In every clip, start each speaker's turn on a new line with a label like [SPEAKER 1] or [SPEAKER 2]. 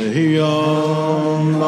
[SPEAKER 1] לחיים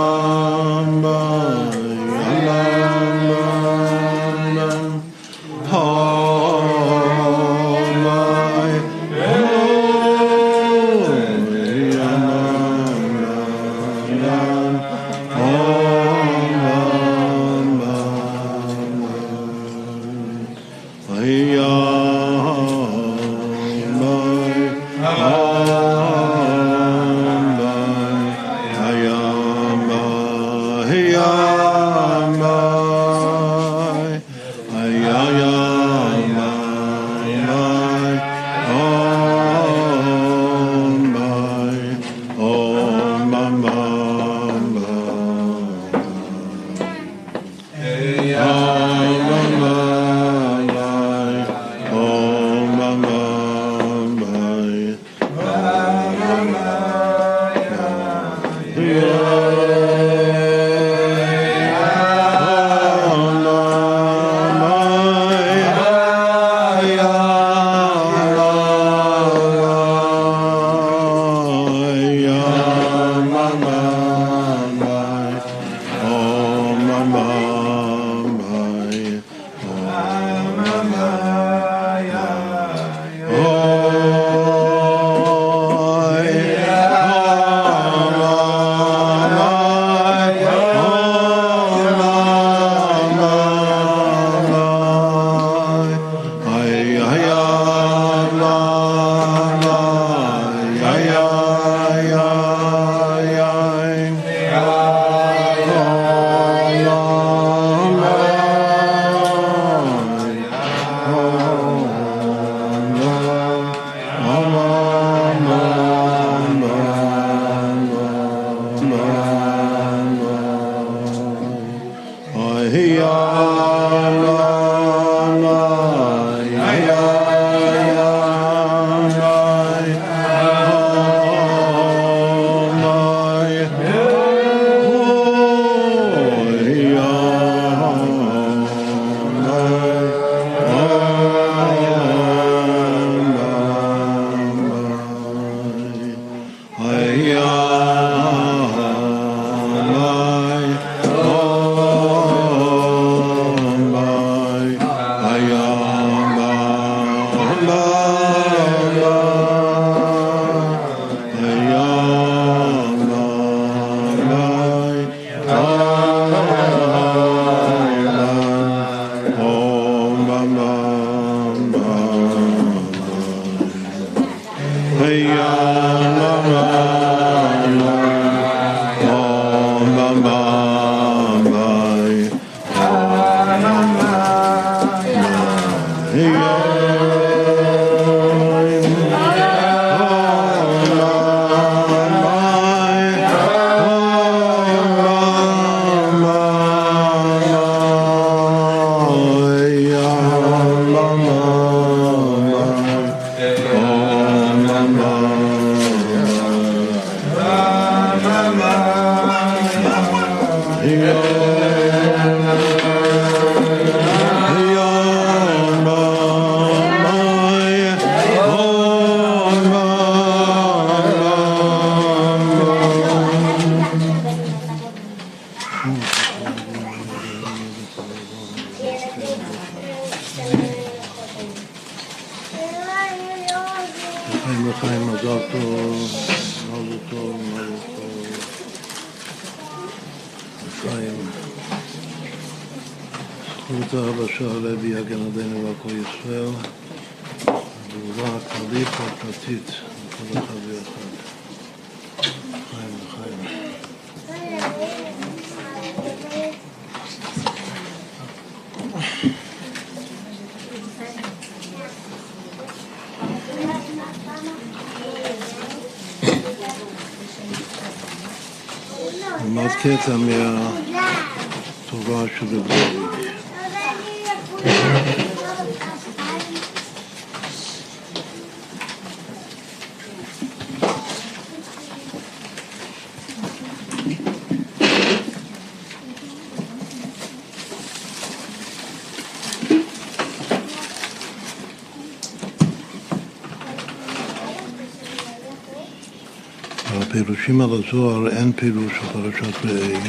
[SPEAKER 1] הפירושים על הזוהר אין פירוש של פרשת ראה,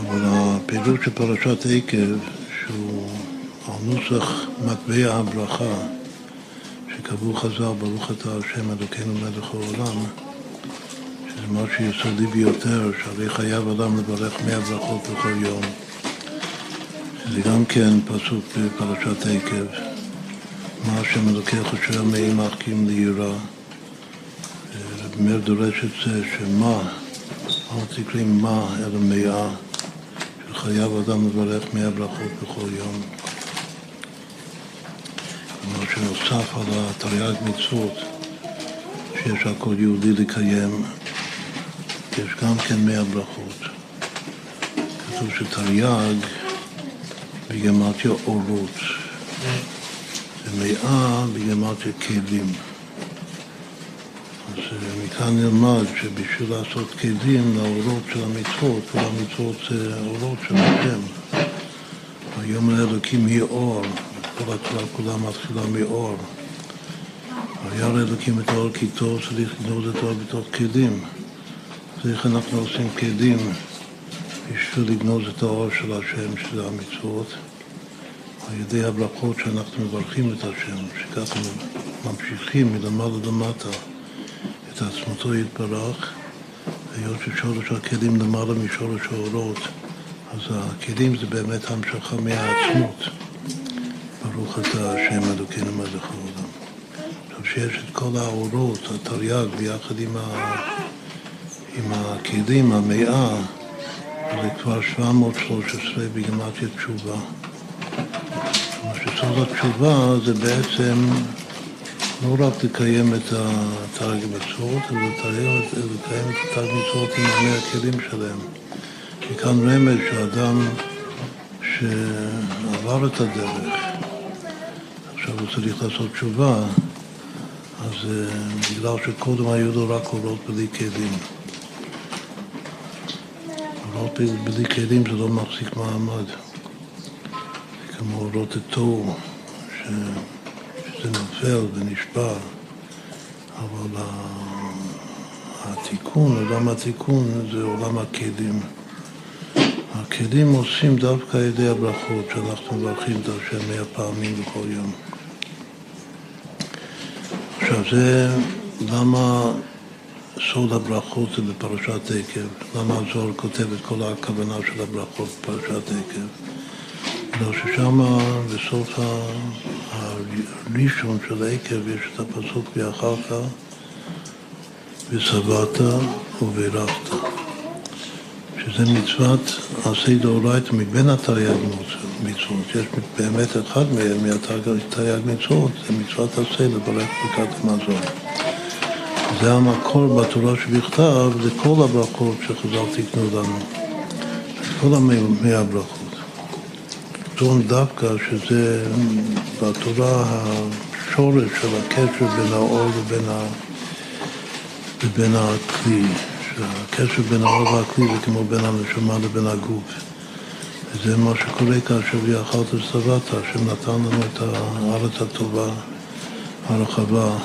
[SPEAKER 1] אבל הפירוש של פרשת עקב, שהוא על נוסח מטבע הברכה, שקבעו חז"ל, ברוך אתה השם אלוקינו מלך העולם, שזה משהו יסודי ביותר, שהרי חייב אדם לברך מאה ברכות בכל יום. זה גם כן פסוק בפרשת עקב, מה השם אלוקיך מאימך כי אם ליראה. רב מאיר דורש את זה שמה, אל תקרים מה אלא מאה, שחייב אדם לברך מאה ברכות בכל יום. כלומר שנוסף על התרי"ג מצוות שיש על כל יהודי לקיים, יש גם כן מאה ברכות. כתוב שתרי"ג בגמטיה אורות, ומאה בגמטיה כלים. אז מכאן נלמד שבשביל לעשות כלים לאורות של המצוות, כל המצוות זה אורות של השם. היום האלוקים היא אור, כל התורה כולה מתחילה מאור. וירא אלוקים את האור כי טוב, צריך לגנוז את האור בתוך כלים. איך אנחנו עושים כלים בשביל לגנוז את האור של השם, שזה המצוות, על ידי הברכות שאנחנו מברכים את השם, שככה ממשיכים מלמעלה למטה את עצמתו יתברך, היות ששורש הכלים למעלה משורש האורות, אז הכלים זה באמת המשכה מהעצמות. ברוך אתה השם אלוקינו מלך העולם. עכשיו שיש את כל האורות, התרי"ג, ביחד עם, ה... עם הכלים, המאה, זה כבר 713 בגמטיה תשובה. מה שסוד התשובה זה בעצם לא רק לקיים את התרג מצוות, אלא לקיים את התרג מצוות עם המי הכלים שלהם. כי כאן רמז שאדם שעבר את הדרך, עכשיו הוא צריך לעשות תשובה, אז בגלל שקודם היו לו רק אורות בלי כלים. אורות בלי כלים זה לא מחזיק מעמד. זה כמו התוהו, ש... שזה נופל ונשבר, אבל התיקון, עולם התיקון זה עולם הכלים. הכלים עושים דווקא על ידי הברכות, שאנחנו מברכים את השם מאה פעמים בכל יום. עכשיו זה למה סוד הברכות זה בפרשת עקב, למה הזוהר כותב את כל הכוונה של הברכות בפרשת עקב. בגלל ששם בסוף הראשון של עקב יש את הפסוק ואחר כך ושבעת וברכת שזה מצוות עשי דאורייתא מבין התרי"ג מצוות, יש באמת אחד מהתרי"ג מצוות, זה מצוות עשה לברך ברכת המזון. זה המקור בתורה שבכתב לכל הברכות שחז"ל תקנו לנו, כל המאה הברכות. זון דווקא שזה בתורה השורש של הקשר בין האור לבין, ה... לבין הכלי, שהקשר בין האור והכלי זה כמו בין הנשמה לבין הגוף. וזה מה שקורה כאשר ויאכלת ושבעת, השם נתן לנו את הארץ הטובה, הרחבה.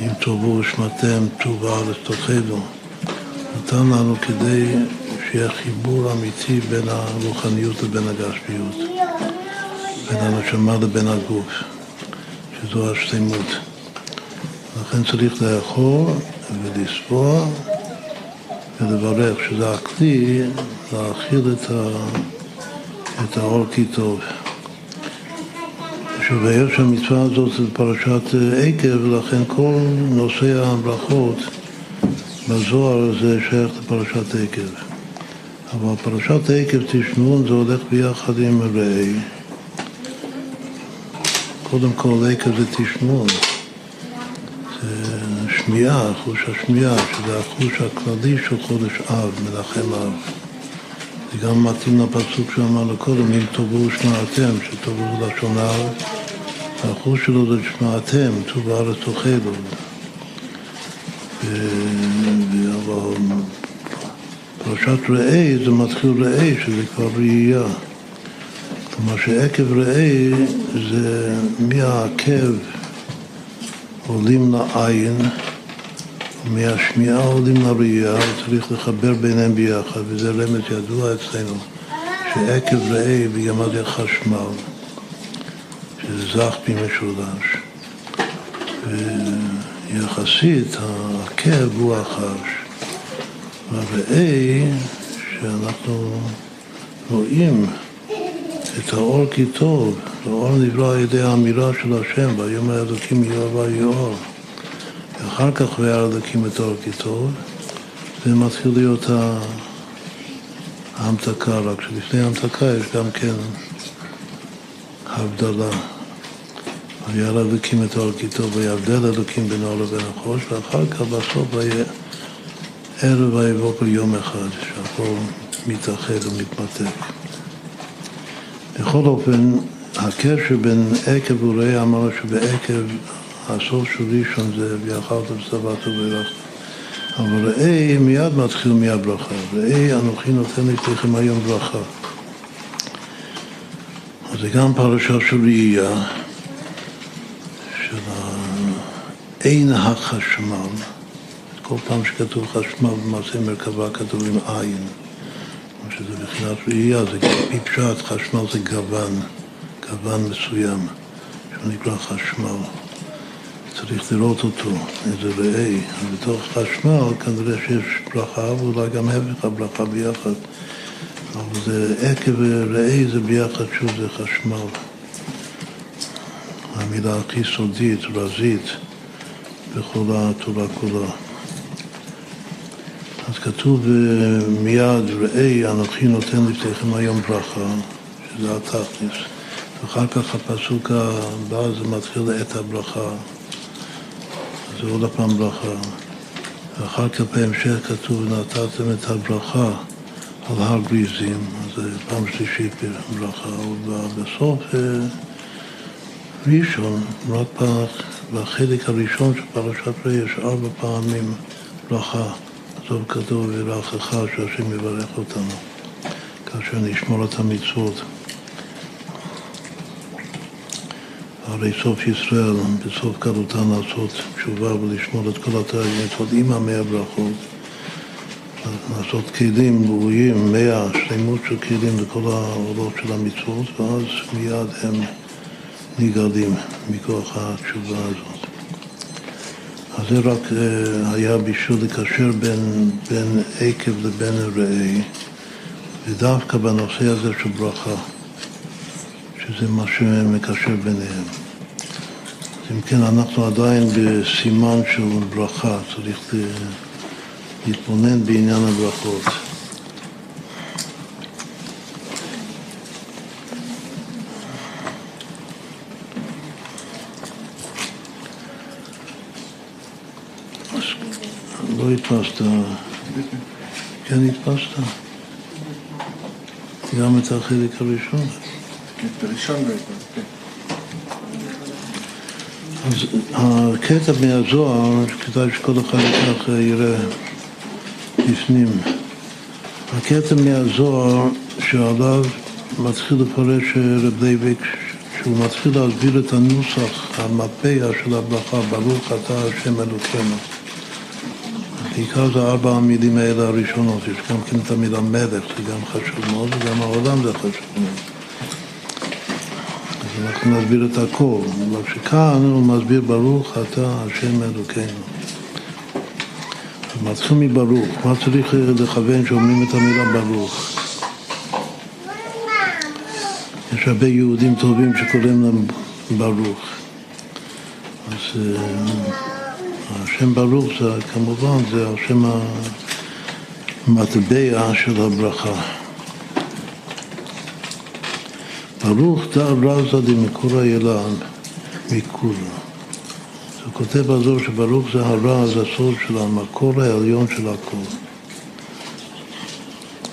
[SPEAKER 1] אם תאבו ושמעתם טובה הארץ תאכלו. נתן לנו כדי שיהיה חיבור אמיתי בין הרוחניות לבין הגשמיות, בין הנשמה לבין הגוף, שזו השלמות. לכן צריך לאכול ולסבוע ולברך, שזה הכלי להאכיל את, ה... את האור כי טוב. שוב, היות שהמצווה הזאת זה פרשת עקב, ולכן כל נושא הברכות בזוהר זה שייך לפרשת עקב. אבל פרשת עקב תשמעון זה הולך ביחד עם ראי. קודם כל עקב זה תשמעון. זה שמיעה, חוש השמיעה, שזה החוש הכללי של חודש אב, מנחם אב. זה גם מתאים לפסוק שאמר לו קודם, אם תאבו ושמעתם, שתאבו לשון הארץ. החוש שלו זה שמעתם, טוב הארץ תאכלו. פרשת ראה זה מתחיל ראה, שזה כבר ראייה. כלומר שעקב ראה זה מהעקב עולים לעין, מהשמיעה עולים לראייה, צריך לחבר ביניהם ביחד, וזה רמז ידוע אצלנו, שעקב ראה בימד חשמל, שזה זך בי משולש. ויחסית העקב הוא החש. והראה, שאנחנו רואים את האור כי טוב, האור נברא על ידי האמירה של השם, ויאמר האלוקים יאור ויאור. ואחר כך וירא אלוקים את האור כי טוב, ומתחיל להיות ההמתקה, רק שלפני ההמתקה יש גם כן הבדלה. וירא אלוקים את האור כי טוב, ויבדל אלוקים בין האור לבין החוש, ואחר כך בסוף ויהיה ערב ויבוקר יום אחד, שהכל מתאחד ומתמתק. בכל אופן, הקשר בין עקב וראה אמרנו שבעקב הסוף של ראשון זה ואכלת ושבעת וברכת. אבל ראה מיד מתחיל מהברכה. ראה אנוכי נותן לפניכם היום ברכה. זה גם פרשה של ראייה, של אין החשמל. כל פעם שכתוב חשמל במעשה מרכבה כתוב עם עין. שזה מבחינת ראייה, זה פשט, חשמל זה גוון, גוון מסוים, שהוא נקרא חשמל. צריך לראות אותו, איזה ראה. בתוך חשמל כנראה שיש ברכה ואולי גם הפך הברכה ביחד. אבל זה עקב וראה זה ביחד, שוב זה חשמל. המילה הכי סודית, רזית, בכל התורה כולה. אז כתוב מיד, ראה אנוכי נותן לפניכם היום ברכה, שזה התכלס. ואחר כך הפסוק הבא זה מתחיל את הברכה. זה עוד הפעם ברכה. ואחר כך בהמשך כתוב, נתתם את הברכה על הר גריזים, אז זה פעם שלישית ברכה, ובסוף ראשון, רק בחלק הראשון של פרשת ראה יש ארבע פעמים ברכה. טוב כתוב וברכך שהשם יברך אותנו כאשר נשמור את המצוות. הרי סוף ישראל, בסוף גלותן לעשות תשובה ולשמור את כל התאי המצוות עם המאה ברכות, לעשות כלים ראויים, מאה, שלמות של כלים לכל העולות של המצוות, ואז מיד הם נגרדים מכוח התשובה הזאת. אז זה רק אה, היה בשביל לקשר בין, בין עקב לבין ראה, ודווקא בנושא הזה של ברכה, שזה מה שמקשר ביניהם. אז אם כן, אנחנו עדיין בסימן של ברכה, צריך להתבונן בעניין הברכות. לא הדפסת. כן הדפסת? גם את החלק הראשון?
[SPEAKER 2] את הראשון לא הדפסת,
[SPEAKER 1] אז הקטע מהזוהר, כדאי שכל אחד כך יראה בפנים. הקטע מהזוהר שעליו מתחיל לפרש רב לוי'ק, שהוא מתחיל להסביר את הנוסח, המטבע של הברכה, ברוך אתה השם אלוקינו. בעיקר זה ארבע המילים האלה הראשונות, יש גם כן את המילה מלך, זה גם חשוב מאוד, וגם העולם זה חשוב מאוד. אז אנחנו נסביר את הכל, אבל שכאן הוא מסביר ברוך אתה השם אלוקינו. מתחיל מברוך, מה צריך לכוון שאומרים את המילה ברוך? יש הרבה יהודים טובים שקוראים להם ברוך. אז... השם ברוך זה כמובן, זה השם המטבע של הברכה. ברוך דא רזה דמקור אילן מכולה. הוא כותב בזור שברוך זה הרע, זה הסוד של המקור העליון של הכל.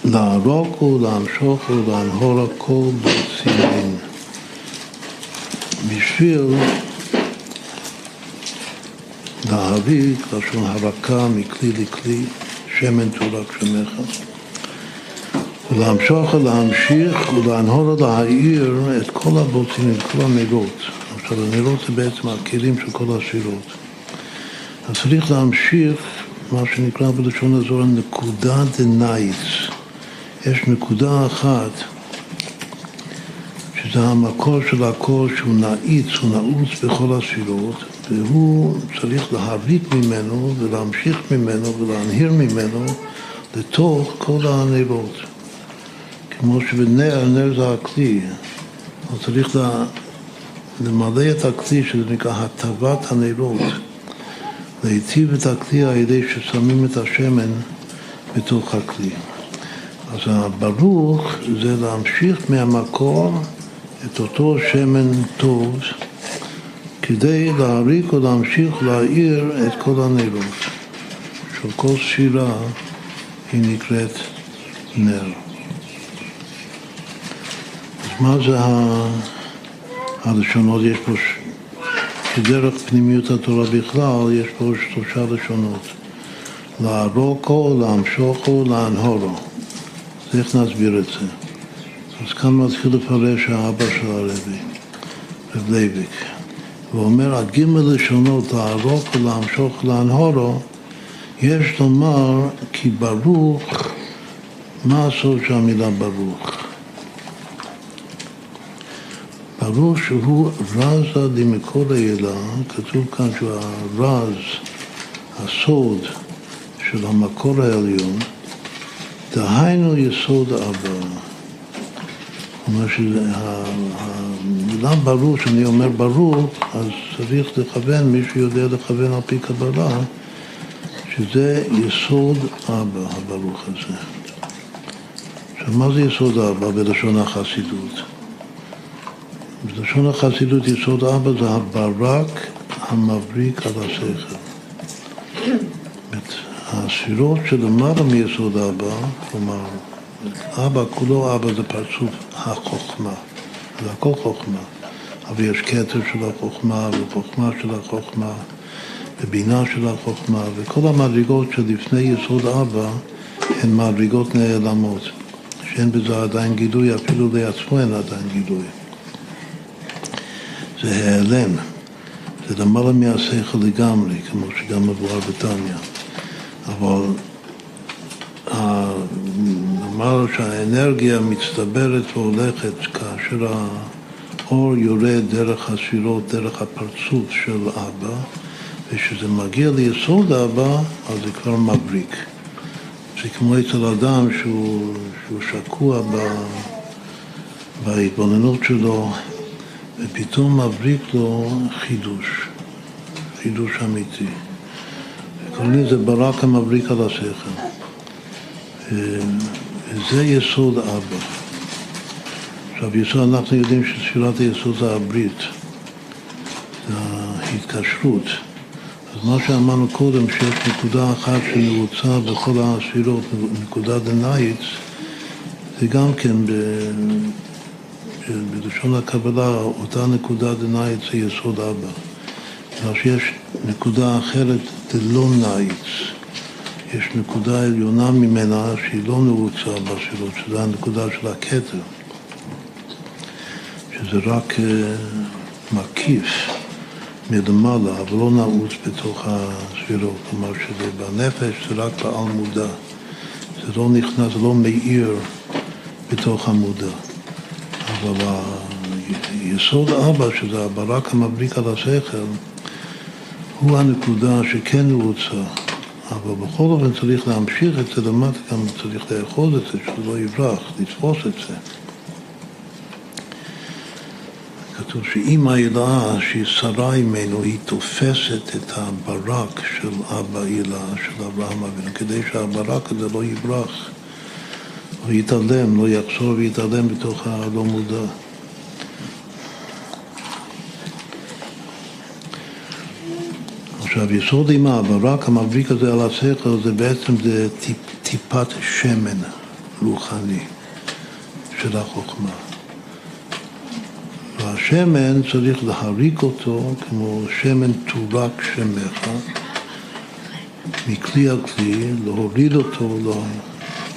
[SPEAKER 1] לערוקו, להמשוכו, להנהור הכל בצילין. בשביל להעביק, לשון הרקה מכלי לכלי, שמן תורק שמך. ולהמשוך להמשיך ולהנהור להעיר את כל הבוצים, את כל הנרות. עכשיו הנרות זה בעצם הכלים של כל השירות. אז צריך להמשיך מה שנקרא בלשון הזו נקודה דנייץ. יש נקודה אחת שזה המקור של הכל שהוא נעיץ, הוא נעוץ בכל הספירות, והוא צריך להריק ממנו ולהמשיך ממנו ולהנהיר ממנו לתוך כל הנרות. כמו שבנר, נר זה הכלי, הוא צריך לה, למלא את הכלי שזה נקרא הטבת הנרות, להיטיב את הכלי על ידי ששמים את השמן בתוך הכלי. אז הברוך זה להמשיך מהמקור את אותו שמן טוב כדי להעריק ולהמשיך להאיר את כל הנרות. של כל ספירה היא נקראת נר. אז מה זה הלשונות? יש פה, כדרך פנימיות התורה בכלל, יש פה שלושה לשונות. לארקא, לאמשכא, לאנהרא. אז איך נסביר את זה? אז כאן מתחיל לפרש האבא של הרבי, רב לוי'ק. הוא אומר, הגימל לשונות לערוק ולהמשוך להנהורו, יש לומר כי ברוך, מה הסוד של המילה ברוך? ברוך שהוא רזה דמקור הילה, כתוב כאן שהוא הרז, הסוד של המקור העליון, דהיינו יסוד אבא. כלומר שהמילה ברור, כשאני אומר ברור, אז צריך לכוון, מי שיודע לכוון על פי קבלה, שזה יסוד אבא, הברוך הזה. עכשיו, מה זה יסוד אבא בלשון החסידות? בלשון החסידות יסוד אבא זה הברק המבריק על השכל. הספירות שלמעלה מיסוד אבא, כלומר, אבא, כולו אבא זה פרצוף החוכמה, זה הכל חוכמה, אבל יש כתר של החוכמה וחוכמה של החוכמה ובינה של החוכמה וכל המדרגות שלפני יסוד אבא הן מדרגות נעלמות, שאין בזה עדיין גילוי, אפילו לעצמו אין עדיין גילוי. זה העלם, זה למעלה מהשכל לגמרי, כמו שגם מבואר בתניא. אבל נאמר שהאנרגיה מצטברת והולכת כאשר האור יורד דרך הספירות, דרך הפרצוף של אבא, וכשזה מגיע ליסוד אבא, אז זה כבר מבריק. זה כמו אצל אדם שהוא, שהוא שקוע ב, בהתבוננות שלו, ופתאום מבריק לו חידוש, חידוש אמיתי. קוראים לזה ברק המבריק על השכל. וזה יסוד אבא. עכשיו, יסוד, אנחנו יודעים שספירת היסוד זה הברית, זה ההתקשרות. אז מה שאמרנו קודם, שיש נקודה אחת שנעוצה בכל הספירות, נקודה דנייץ, זה גם כן ב... בלשון הקבלה, אותה נקודה דנייץ זה יסוד אבא. בגלל שיש נקודה אחרת, זה לא נייץ. יש נקודה עליונה ממנה שהיא לא נעוצה בשירות, שזו הנקודה של הכתר, שזה רק uh, מקיף מלמעלה, אבל לא נעוץ בתוך הספירות, כלומר שזה בנפש, זה רק בעל מודע, זה לא נכנס, זה לא מאיר בתוך המודע, אבל היסוד אבא, שזה הברק המבריק על השכל, הוא הנקודה שכן נעוצה אבל בכל אופן צריך להמשיך את זה למטה, גם צריך לאחוז את זה, שזה לא יברח, לתפוס את זה. כתוב שאם העילה שהיא שרה ממנו, היא תופסת את הברק של אבא עילה, של אברהם אבינו, כדי שהברק הזה לא יברח, לא יתעלם, לא יחזור ויתעלם בתוך הלא מודע. עכשיו, יסוד אימה, הברק המבריק הזה על השכל, זה בעצם זה טיפ, טיפת שמן רוחני של החוכמה. והשמן צריך להריק אותו כמו שמן תורק שמך, מכלי על כלי, להוריד אותו לא,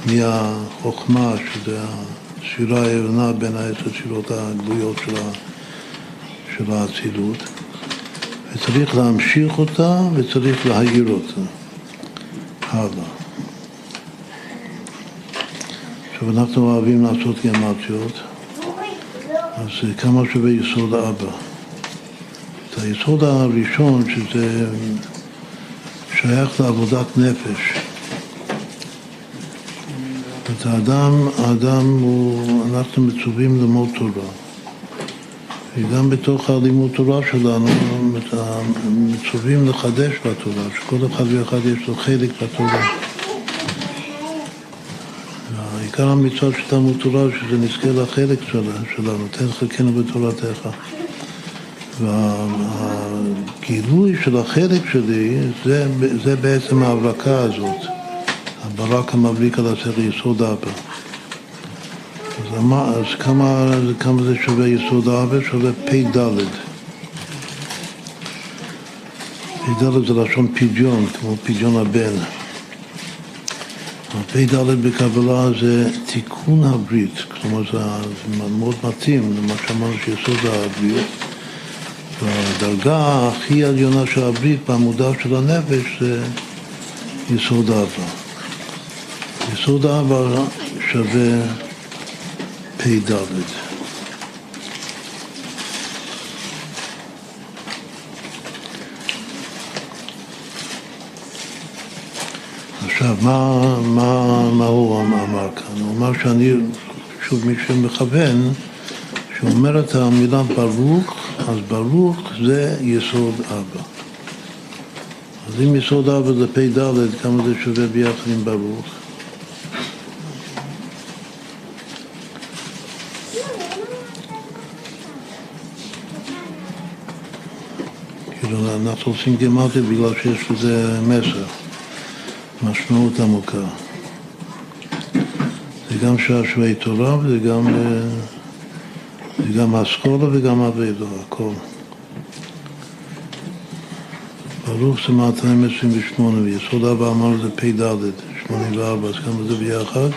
[SPEAKER 1] מהחוכמה, שזה הספירה העליונה בין העשר ספירות הגלויות של האצילות. וצריך להמשיך אותה וצריך להעיר אותה. הלאה. עכשיו אנחנו אוהבים לעשות גמטיות, אז כמה שווה יסוד אבא? את היסוד הראשון, שזה שייך לעבודת נפש. את האדם, האדם הוא, אנחנו מצווים ללמוד תורה. וגם בתוך הלימוד תורה שלנו מצווים לחדש בתורה, שכל אחד ואחד יש לו חלק בתורה. עיקר המצווה של תלמוד תורה שזה נזכה לחלק שלנו, תן חלקנו בתורתך. והגילוי של החלק שלי זה, זה בעצם ההברקה הזאת, הברק המבליק על הסר יסוד אבא. אז, אמר, אז כמה, כמה זה שווה יסוד אבא? שווה פ"ד. פ"ד זה לשון פדיון, כמו פדיון הבן. פ"ד בקבלה זה תיקון הברית, כלומר זה מאוד מתאים למה שאמרנו שיסוד הברית. והדרגה הכי עליונה של הברית בעמודה של הנפש זה יסוד אהבה. יסוד אהבה שווה פ"ד. עכשיו, מה, מה, מה הוא אמר כאן? הוא אמר שאני, שוב, מי שמכוון, שהוא אומר את המילה ברוך, אז ברוך זה יסוד אבא. אז אם יסוד אבא זה פ"ד, כמה זה שווה ביחד עם ברוך? כאילו, אנחנו עושים גימטיה בגלל שיש לזה מסר, משמעות עמוקה. זה גם שעשוועי תורה וזה גם... זה גם אסכולה וגם אבידו, הכל. ברוך זה 228, ויסוד אבא אמר זה פ"ד, 84, אז כמה זה ביחד?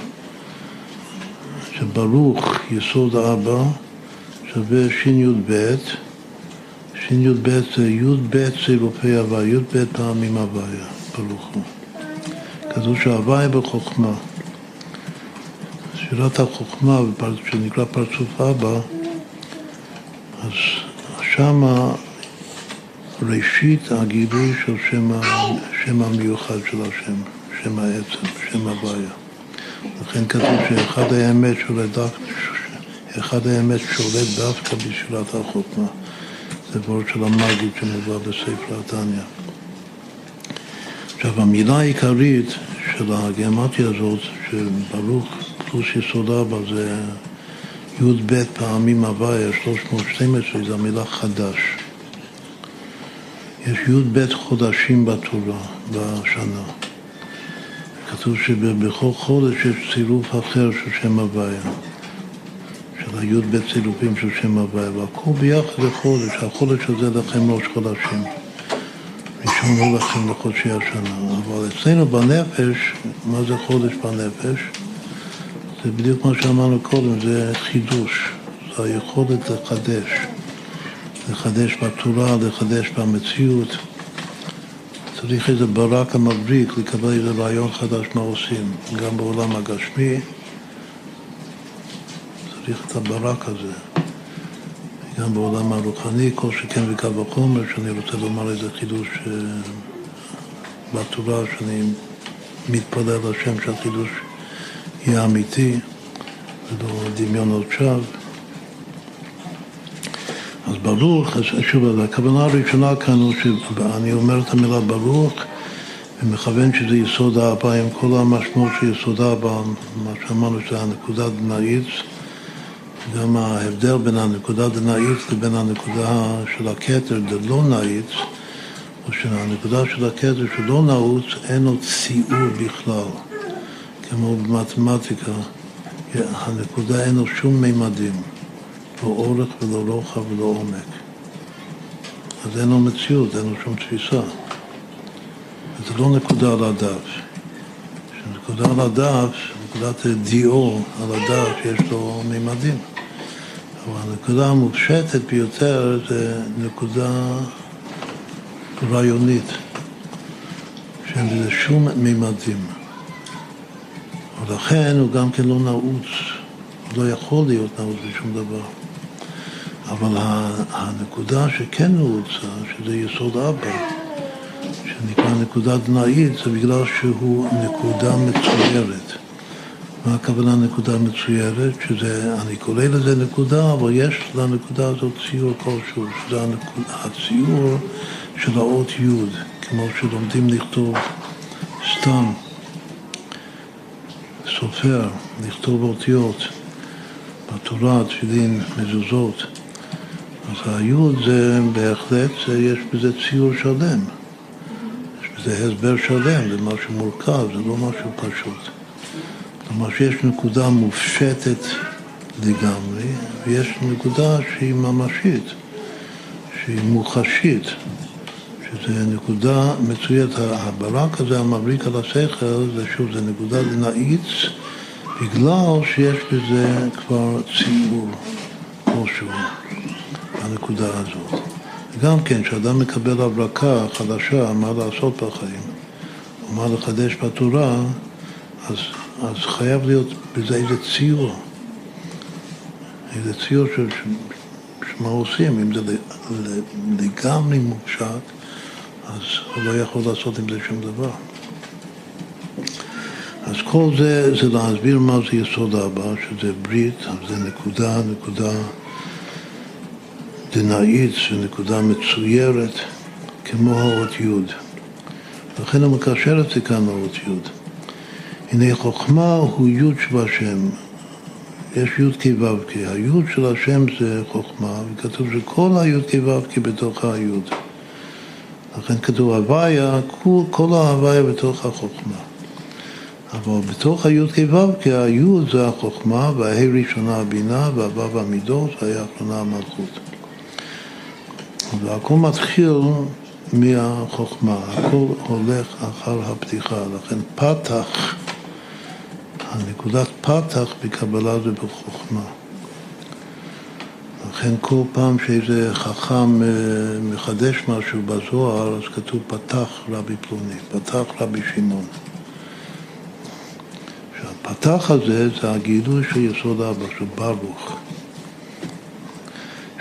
[SPEAKER 1] שברוך יסוד אבא שווה שי"ב, שי"ב זה י"ב צירופי הוויה, י"ב פעמים הוויה, ברוך הוא. כתוב שההוויה בחוכמה. שאלת החוכמה, שנקרא פרצוף אבא, אז שמה ראשית הגילוי של שם, שם המיוחד של השם, שם העצם, שם הוויה. לכן כתוב שאחד האמת שולט דווקא, דווקא בשאלת החוכמה. זה וורד של המגיד שמובא בספר התניא. עכשיו המילה העיקרית של הגרמטיה הזאת, שברוך פלוס יסוד אבא זה י"ב פעמים הוויה, 312, זו המילה חדש. יש י"ב חודשים בתורה, בשנה. כתוב שבכל חודש יש צירוף אחר של שם הוויה, של הי"ב צירופים של שם הוויה, והכל ביחד זה חודש, החודש הזה לכם ראש חודשים. לא לכם לחודשי השנה, אבל אצלנו בנפש, מה זה חודש בנפש? זה בדיוק מה שאמרנו קודם, זה חידוש, זה היכולת לחדש, לחדש בתורה, לחדש במציאות. צריך איזה ברק המבריק לקבל איזה רעיון חדש מה עושים, גם בעולם הגשמי צריך את הברק הזה, גם בעולם הרוחני, כל שכן וקל וחומר, שאני רוצה לומר איזה חידוש uh, בתורה, שאני מתפלל לשם שהחידוש יהיה אמיתי ולא דמיונות שווא. אז ברוך, שוב, הכוונה הראשונה כאן הוא שאני אומר את המילה ברוך ומכוון שזה יסוד האבא עם כל המשמעות של יסוד האבא, מה שאמרנו שזה הנקודה דנאיץ, גם ההבדל בין הנקודה דנאיץ לבין הנקודה של הכתר דלא נאיץ, או שהנקודה של הכתר שלא נעוץ אין לו ציור בכלל. כמו במתמטיקה, הנקודה אין לו שום מימדים, לא אורך ולא רוחב ולא עומק. אז אין לו מציאות, אין לו שום תפיסה. זה לא נקודה על הדף. כשנקודה על הדף, נקודת דיו על הדף, יש לו מימדים. אבל הנקודה המופשטת ביותר זה נקודה רעיונית. שאין בזה שום מימדים. ולכן הוא גם כן לא נעוץ, הוא לא יכול להיות נעוץ בשום דבר. אבל הנקודה שכן נעוצה, שזה יסוד אבא, שנקרא נקודה דנאית, זה בגלל שהוא נקודה מצוירת. מה הכוונה נקודה מצוירת? שזה, אני קורא לזה נקודה, אבל יש לנקודה הזאת ציור כלשהו, שזה הציור של האות י', כמו שלומדים לכתוב סתם, סופר, לכתוב אותיות בתורה, תפילין, מזוזות. אז היוד זה בהחלט, יש בזה ציור שלם. יש בזה הסבר שלם, זה משהו מורכב, זה לא משהו פשוט. כלומר שיש נקודה מופשטת לגמרי, ויש נקודה שהיא ממשית, שהיא מוחשית, שזה נקודה מצוינת. הברק הזה המבריק על השכל, זה שוב, זה נקודה לנאיץ, בגלל שיש בזה כבר ציור כלשהו, הנקודה הזאת. גם כן, כשאדם מקבל הברקה חדשה, מה לעשות בחיים, או מה לחדש בתורה, אז אז חייב להיות בזה איזה ציור, איזה ציור של מה עושים, אם זה לגמרי מופשט, אז הוא לא יכול לעשות עם זה שום דבר. אז כל זה, זה להסביר מה זה יסוד הבא, שזה ברית, זה נקודה, נקודה דנאית, זה נקודה מצוירת, כמו האות י'. לכן הוא מקשר את זה כאן לאות י'. הנה חוכמה הוא י' שבשם. יש י' כ' ו' כ'. הי' של השם זה חוכמה, וכתוב שכל הי' כ' ו' כ' בתוך הי'. לכן כתוב הוויה, כל ההוויה בתוך החוכמה. אבל בתוך הי' כ' ו' כ', הי' זה החוכמה, והה' ראשונה הבינה, והו' המידות, והה' האחרונה המלכות. והכל מתחיל מהחוכמה, הכל הולך אחר הפתיחה, לכן פתח הנקודת פתח בקבלה זה בחוכמה. לכן כל פעם שאיזה חכם אה, מחדש משהו בזוהר, אז כתוב פתח רבי פלוני, פתח רבי שמעון. שהפתח הזה זה הגילוי של יסוד אבא, של ברוך.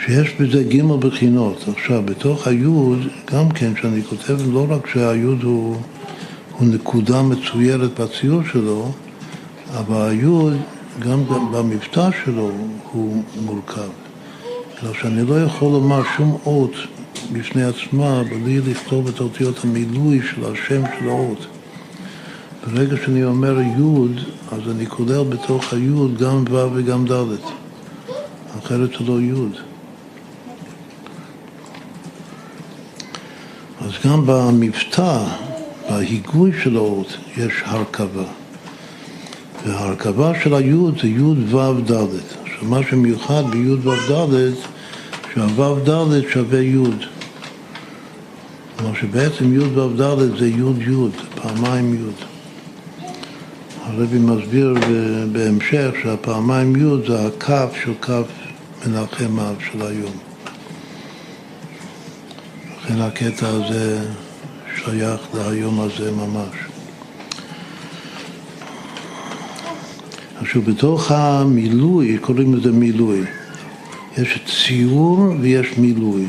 [SPEAKER 1] שיש בזה ג' בחינות. עכשיו, בתוך היוד, גם כן, שאני כותב לא רק שהיוד הוא, הוא נקודה מצוירת בציור שלו, אבל היוד, גם במבטא שלו, הוא מורכב. אלא שאני לא יכול לומר שום אות בפני עצמה בלי לכתוב את אותיות המילוי של השם של האות. ברגע שאני אומר יוד, אז אני כולל בתוך היוד גם ו' וגם ד', אחרת זה לא יוד. אז גם במבטא, בהיגוי של האות, יש הרכבה. וההרכבה של היוד זה יוד וו דלת. עכשיו מה שמיוחד ביוד וו דלת, שהוו דלת שווה יוד. כלומר שבעצם יוד וו דלת זה יוד יוד, פעמיים יוד. הרבי מסביר בהמשך שהפעמיים יוד זה הכף של כף מנחם אב של היום. לכן הקטע הזה שייך להיום הזה ממש. עכשיו, בתוך המילוי, קוראים לזה מילוי. יש ציור ויש מילוי.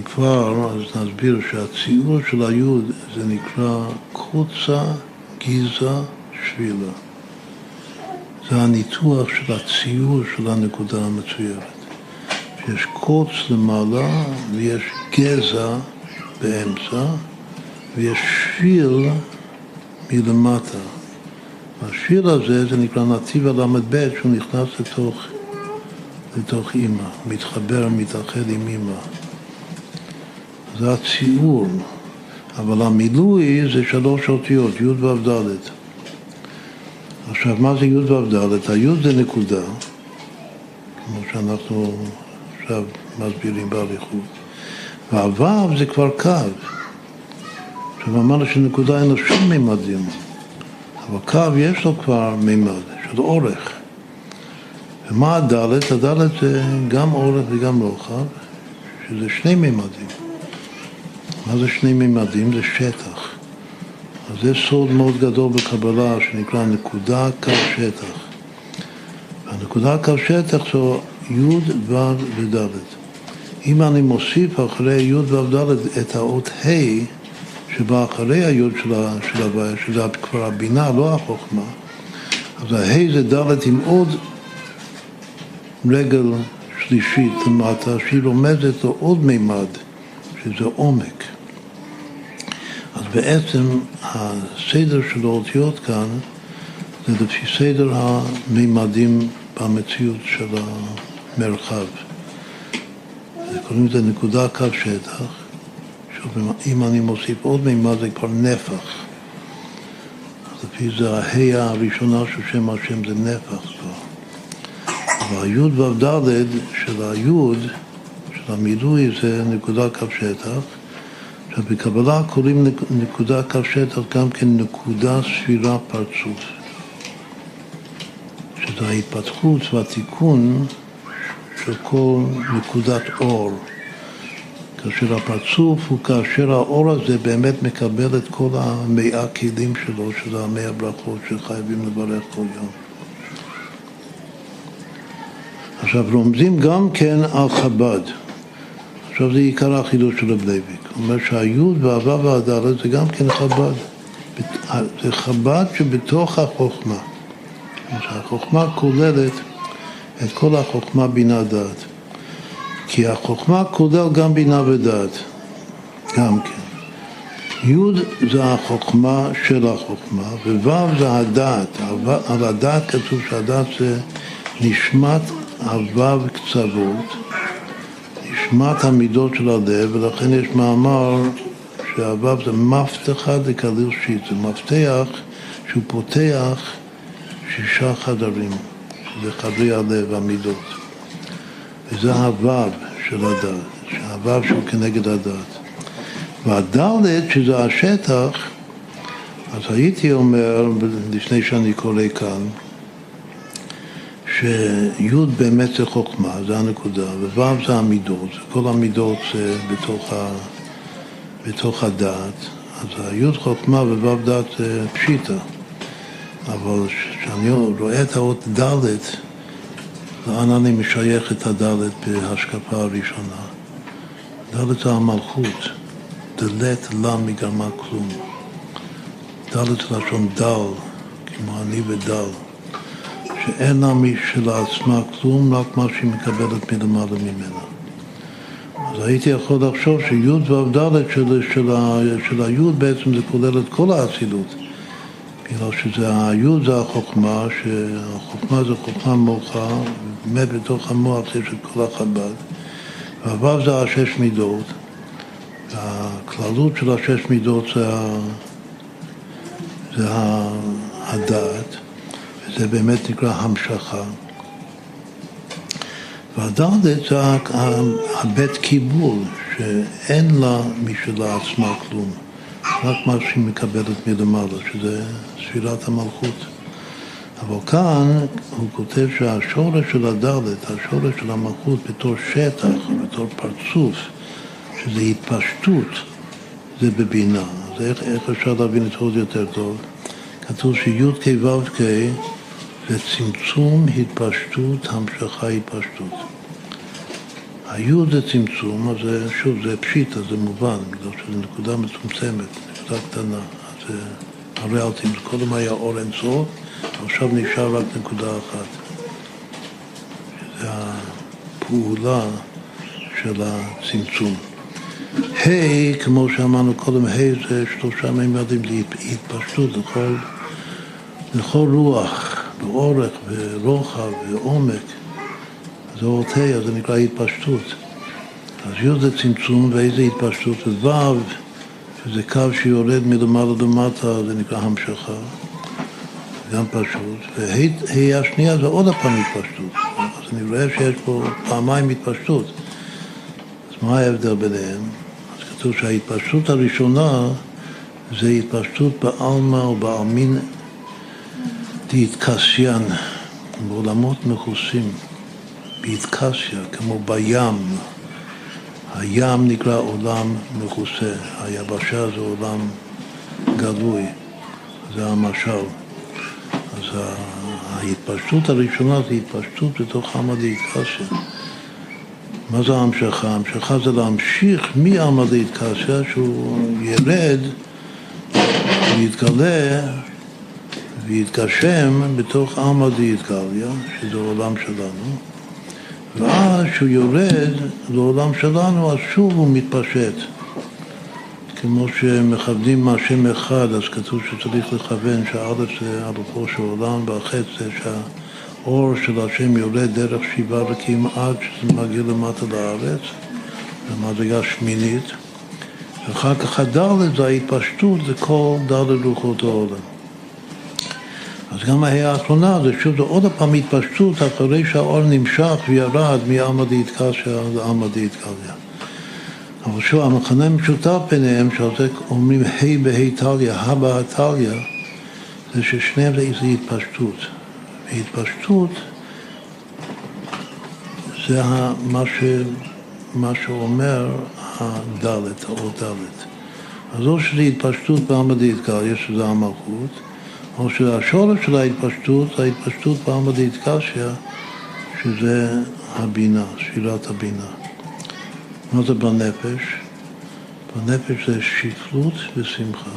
[SPEAKER 1] אם כבר, אז נסביר שהציור של היוד זה נקרא קוצה גיזה שבילה. זה הניתוח של הציור של הנקודה המצוירת. שיש קוץ למעלה ויש גזע באמצע, ויש שביל מלמטה. השביל הזה זה נקרא נתיב הל"ב שהוא נכנס לתוך, לתוך אימא, מתחבר, מתאחד עם אימא. זה הציור, אבל המילוי זה שלוש אותיות, י' ו' ד'. עכשיו, מה זה י' ו' ד'? הי' זה נקודה, כמו שאנחנו עכשיו מסבירים באריכות, והו' זה כבר קו. עכשיו אמרנו שנקודה אין לו שום מימדים, אבל קו יש לו כבר מימד של אורך. ומה הדלת? הדלת זה גם אורך וגם רוחב, שזה שני מימדים. מה זה שני מימדים? זה שטח. אז זה סוד מאוד גדול בקבלה שנקרא נקודה קו שטח. הנקודה קו שטח זו י' ו' וד'. אם אני מוסיף אחרי י' ו' ד' את האות ה' שבא אחרי הי' של ההוויה, שזה כבר הבינה, לא החוכמה, אז הה' זה ד' עם עוד רגל שלישית למטה, שהיא רומזת לו עוד מימד, שזה עומק. אז בעצם הסדר של האותיות כאן זה לפי סדר המימדים במציאות של המרחב. קוראים לזה נקודה קו שטח, אם אני מוסיף עוד מימד זה כבר נפח. לפי זה ההא הראשונה של שם השם זה נפח כבר. והיוד והדלת של היוד, של המילוי, זה נקודה קו שטח. עכשיו, בקבלה קוראים נקודה קו שטח גם כן נקודה ספירה פרצוף. שזה ההתפתחות והתיקון של כל נקודת אור. כאשר הפרצוף הוא כאשר האור הזה באמת מקבל את כל המאה כלים שלו, שזה המאה ברכות שחייבים לברך כל יום. עכשיו רומזים גם כן על חב"ד. עכשיו זה עיקר החידוש של רב לוי'ק. הוא אומר שהיוד והוו והדלת זה גם כן חב"ד. זה חב"ד שבתוך החוכמה. החוכמה כוללת את כל החוכמה בינה דעת. כי החוכמה כולל גם בינה ודעת, גם כן. י' זה החוכמה של החוכמה, וו' זה הדעת. על הדעת כתוב שהדעת זה נשמת הוו קצוות, נשמת המידות של הלב, ולכן יש מאמר שהוו זה מפתחה דקליל שיט, זה מפתח שהוא פותח שישה חדרים, שזה חדרי הלב, המידות. וזה הוו של הדת, שהוו שהוא כנגד הדת. והדלת, שזה השטח, אז הייתי אומר, לפני שאני קורא כאן, שי' באמת זה חוכמה, זה הנקודה, וו' זה המידות, כל המידות זה בתוך, ה, בתוך הדעת, אז הי' חוכמה וו' דעת זה פשיטה, אבל כשאני רואה את האות ד', לאן אני משייך את הדלת בהשקפה הראשונה? דלת זה המלכות, דלת לה מגרמה כלום. דלת לשון דל, כמו אני ודל. שאין לה משלעצמה כלום, רק מה שהיא מקבלת מלמעלה ממנה. אז הייתי יכול לחשוב שי' ו' ד' של, של, של הי' בעצם זה כולל את כל האצילות. בגלל שזה הי' זה החוכמה, שהחוכמה זה חוכמה מוחה, באמת בתוך המוח יש את כל החב"ד. והו' זה השש מידות, והכללות של השש מידות זה, זה הדעת. זה באמת נקרא המשכה. והדלת זה הבית קיבול, שאין לה משלעצמה כלום, רק מה שהיא מקבלת מלמעלה, שזה ספירת המלכות. אבל כאן הוא כותב שהשורש של הדלת, השורש של המלכות בתור שטח, בתור פרצוף, שזה התפשטות, זה בבינה. אז איך, איך אפשר להבין את זה עוד יותר טוב? כתוב שי"ק ו"ק זה צמצום, התפשטות, המשכה, התפשטות. היוד זה צמצום, אז זה, שוב, זה פשיטה, זה מובן, בגלל שזו נקודה מצומצמת, נקודה קטנה. אז זה הריאלטים, קודם היה אור אינסוף, עכשיו נשאר רק נקודה אחת. זה הפעולה של הצמצום. ה', כמו שאמרנו קודם, ה' זה שלושה מימדים, זה התפשטות לכל, לכל רוח. באורך ורוחב ועומק, זה אות ה', אז זה נקרא התפשטות. אז י' זה צמצום ואיזה התפשטות, וו' שזה קו שיורד מלמעלה למטה, זה נקרא המשכה, גם פשוט, וה' השנייה זה עוד הפעם התפשטות, אז אני רואה שיש פה פעמיים התפשטות. אז מה ההבדל ביניהם? אז כתוב שההתפשטות הראשונה זה התפשטות בעלמא או בעלמין דהתקשיין, בעולמות מכוסים, באידקסיה, כמו בים. הים נקרא עולם מכוסה, היבשה זה עולם גלוי, זה המשל. אז ההתפשטות הראשונה זה התפשטות בתוך עמא דאידקסיה. מה זה ההמשכה? ההמשכה זה להמשיך מעמא דאידקסיה, שהוא ירד ויתגלה ויתגשם בתוך עמא דאידקליה, שזה העולם שלנו, ואז כשהוא יורד לעולם שלנו, אז שוב הוא מתפשט. כמו שמכוונים מהשם אחד, אז כתוב שצריך לכוון שהאלף זה אלופו של עולם, והחץ זה שהאור של השם יורד דרך שבעה רקים עד שזה מגיע למטה לארץ, במדרגה שמינית. ואחר כך הדלת זה ההתפשטות, זה כל דלת רוחות העולם. אז גם ההיא האחרונה זה שוב, זה עוד פעם התפשטות אחרי שהאור נמשך וירד מעלמא דאיטקסיה לעלמא דאיטקליה. אבל שוב, המכנה המשותף ביניהם, שעל זה אומרים ה' בה' טליה, ה' בהטליה, זה ששניהם זה איזו התפשטות. והתפשטות זה מה, ש, מה שאומר הדלת, האות דלת. אז או שזה התפשטות בעלמא דאיטקליה, שזה המלכות, או שהשורש של ההתפשטות ההתפשטות בעלמא דאיטקסיה, שזה הבינה, שירת הבינה. מה זה בנפש? בנפש זה שפלות ושמחה.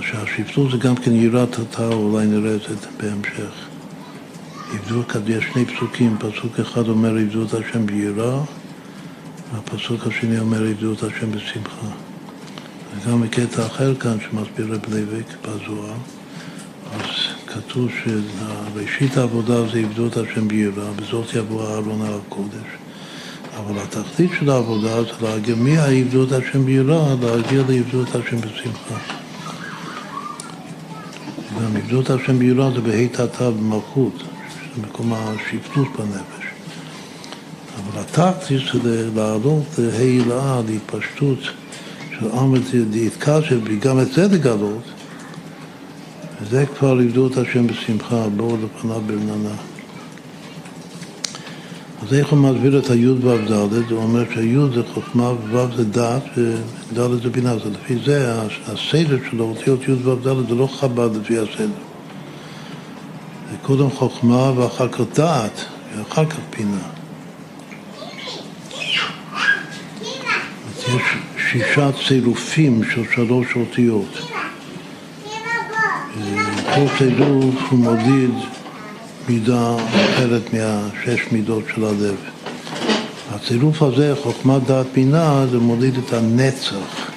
[SPEAKER 1] שהשפלות זה גם כן יראת התא, אולי נראה את זה בהמשך. עבדו, יש שני פסוקים, פסוק אחד אומר עבדו את השם ביראה, והפסוק השני אומר עבדו את השם בשמחה. וגם בקטע אחר כאן שמסביר רב לוי'ק בזוהר, אז כתוב שראשית העבודה זה עבדו את השם ביראה, בזאת יבוא אהרון אל הקודש. אבל התכלית של העבודה זה להגיע מהעבדו את השם ביראה, להגיע לעבדו את השם בשמחה. גם עבדו את השם ביראה זה בה' תתא במלכות, שזה מקום השפטות בנפש. אבל התכלית זה לעלות לה' הילאה, להתפשטות. של עמד דאיתקשב, וגם את זה לגלות, וזה כבר לבדו את השם בשמחה, בואו לפניו ברננה. אז איך הוא מסביר את היוד ו"ד? הוא אומר שהיוד זה חוכמה וו"ו זה דעת וד' זה בינה. אז לפי זה הסדר שלו, אותיות יוד ו"ד זה לא חב"ד לפי הסדר. זה קודם חוכמה ואחר כך דעת ואחר כך בינה. יש שישה צירופים של שלוש אותיות. כל צירוף הוא מודיד מידה אחרת מהשש מידות של הלב. הצירוף הזה, חוכמת דעת בינה, זה מוליד את הנצח,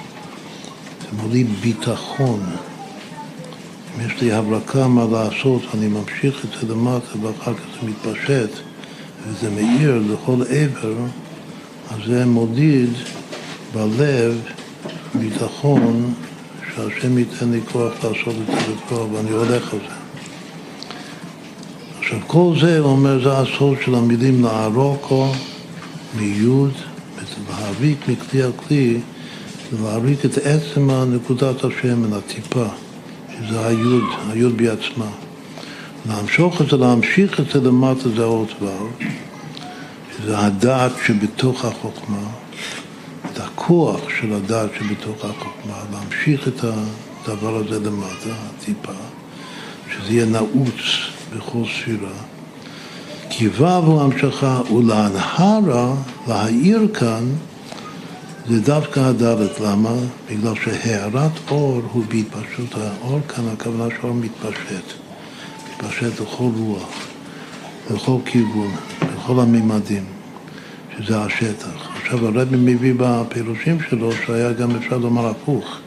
[SPEAKER 1] זה מוליד ביטחון. אם יש לי הברקה מה לעשות, אני ממשיך את זה למטה ואחר כך זה מתפשט וזה מאיר לכל עבר, אז זה מוליד בלב ביטחון שהשם ייתן לי כוח לעשות את זה בכוח ואני הולך על זה. עכשיו כל זה, אומר, זה הסוד של המילים לערוקו מיוד, להריק מכלי הכלי, להריק את עצם נקודת השמן, הטיפה, שזה היוד, היוד בעצמה. להמשוך את זה, להמשיך את זה למטה זה האות ו', שזה הדעת שבתוך החוכמה. הכוח של הדעת שבתוך החוכמה, להמשיך את הדבר הזה למטה, טיפה, שזה יהיה נעוץ בכל ספירה. כי ו' הוא המשכה, ולהנהרה, להאיר כאן, זה דווקא הדלת. למה? בגלל שהארת אור הוא בהתפשטות. האור כאן, הכוונה שהאור מתפשט. מתפשט לכל רוח, לכל כיוון, לכל הממדים, שזה השטח. עכשיו הרבי מביא בפירושים שלו שהיה גם אפשר לומר הפוך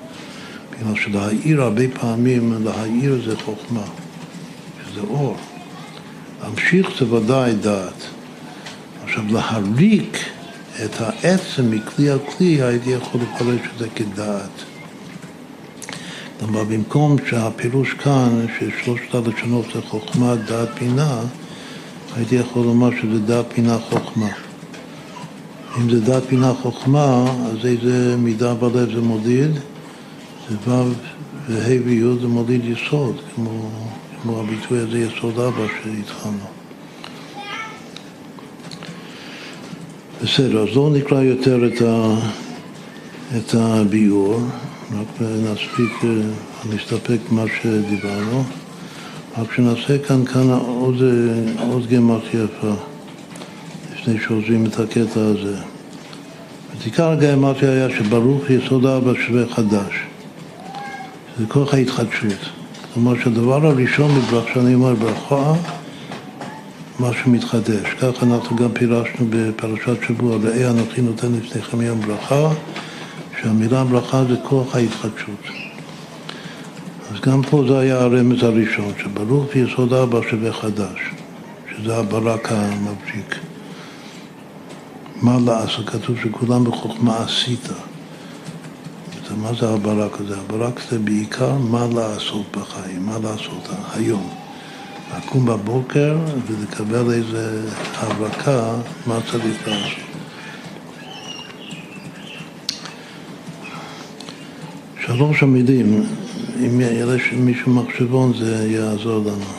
[SPEAKER 1] בגלל שלהעיר הרבה פעמים, להעיר זה חוכמה, שזה אור. להמשיך זה ודאי דעת. עכשיו להריק את העצם מכלי הכלי הייתי יכול לפרש את זה כדעת. כלומר במקום שהפירוש כאן ששלושת הלשונות זה חוכמה, דעת, בינה הייתי יכול לומר שזה דעת, בינה, חוכמה. אם זה דת בינה חוכמה, אז איזה מידה בלב זה מוליד, זה ו' וה' וי' זה מוליד יסוד, כמו כמו הביטוי הזה יסוד אבא שהתחלנו. בסדר, אז לא נקרא יותר את, ה, את הביאור, רק נספיק, אה, נסתפק במה שדיברנו. רק שנעשה כאן, כאן עוד, אה, עוד גמח יפה, לפני שעוזבים את הקטע הזה. ותיקר הגמטיה היה שברוך יסוד אבא שווה חדש. זה כוח ההתחדשות. כלומר שהדבר הראשון בברכה, שאני אומר ברכה, משהו מתחדש. כך אנחנו גם פירשנו בפרשת שבוע, ראה אנוכי נותן לפניכם יום ברכה, שהמילה ברכה זה כוח ההתחדשות. אז גם פה זה היה הרמז הראשון, שברוך ויסוד אבא שווה חדש, שזה הברק המבריק. מה לעשות? כתוב שכולם בחוכמה עשית. מה זה הברק הזה? הברק זה בעיקר מה לעשות בחיים, מה לעשות היום. לקום בבוקר ולקבל איזה הברקה מה צריך לעשות. שלוש המילים, אם יש מישהו מחשבון זה יעזור לנו,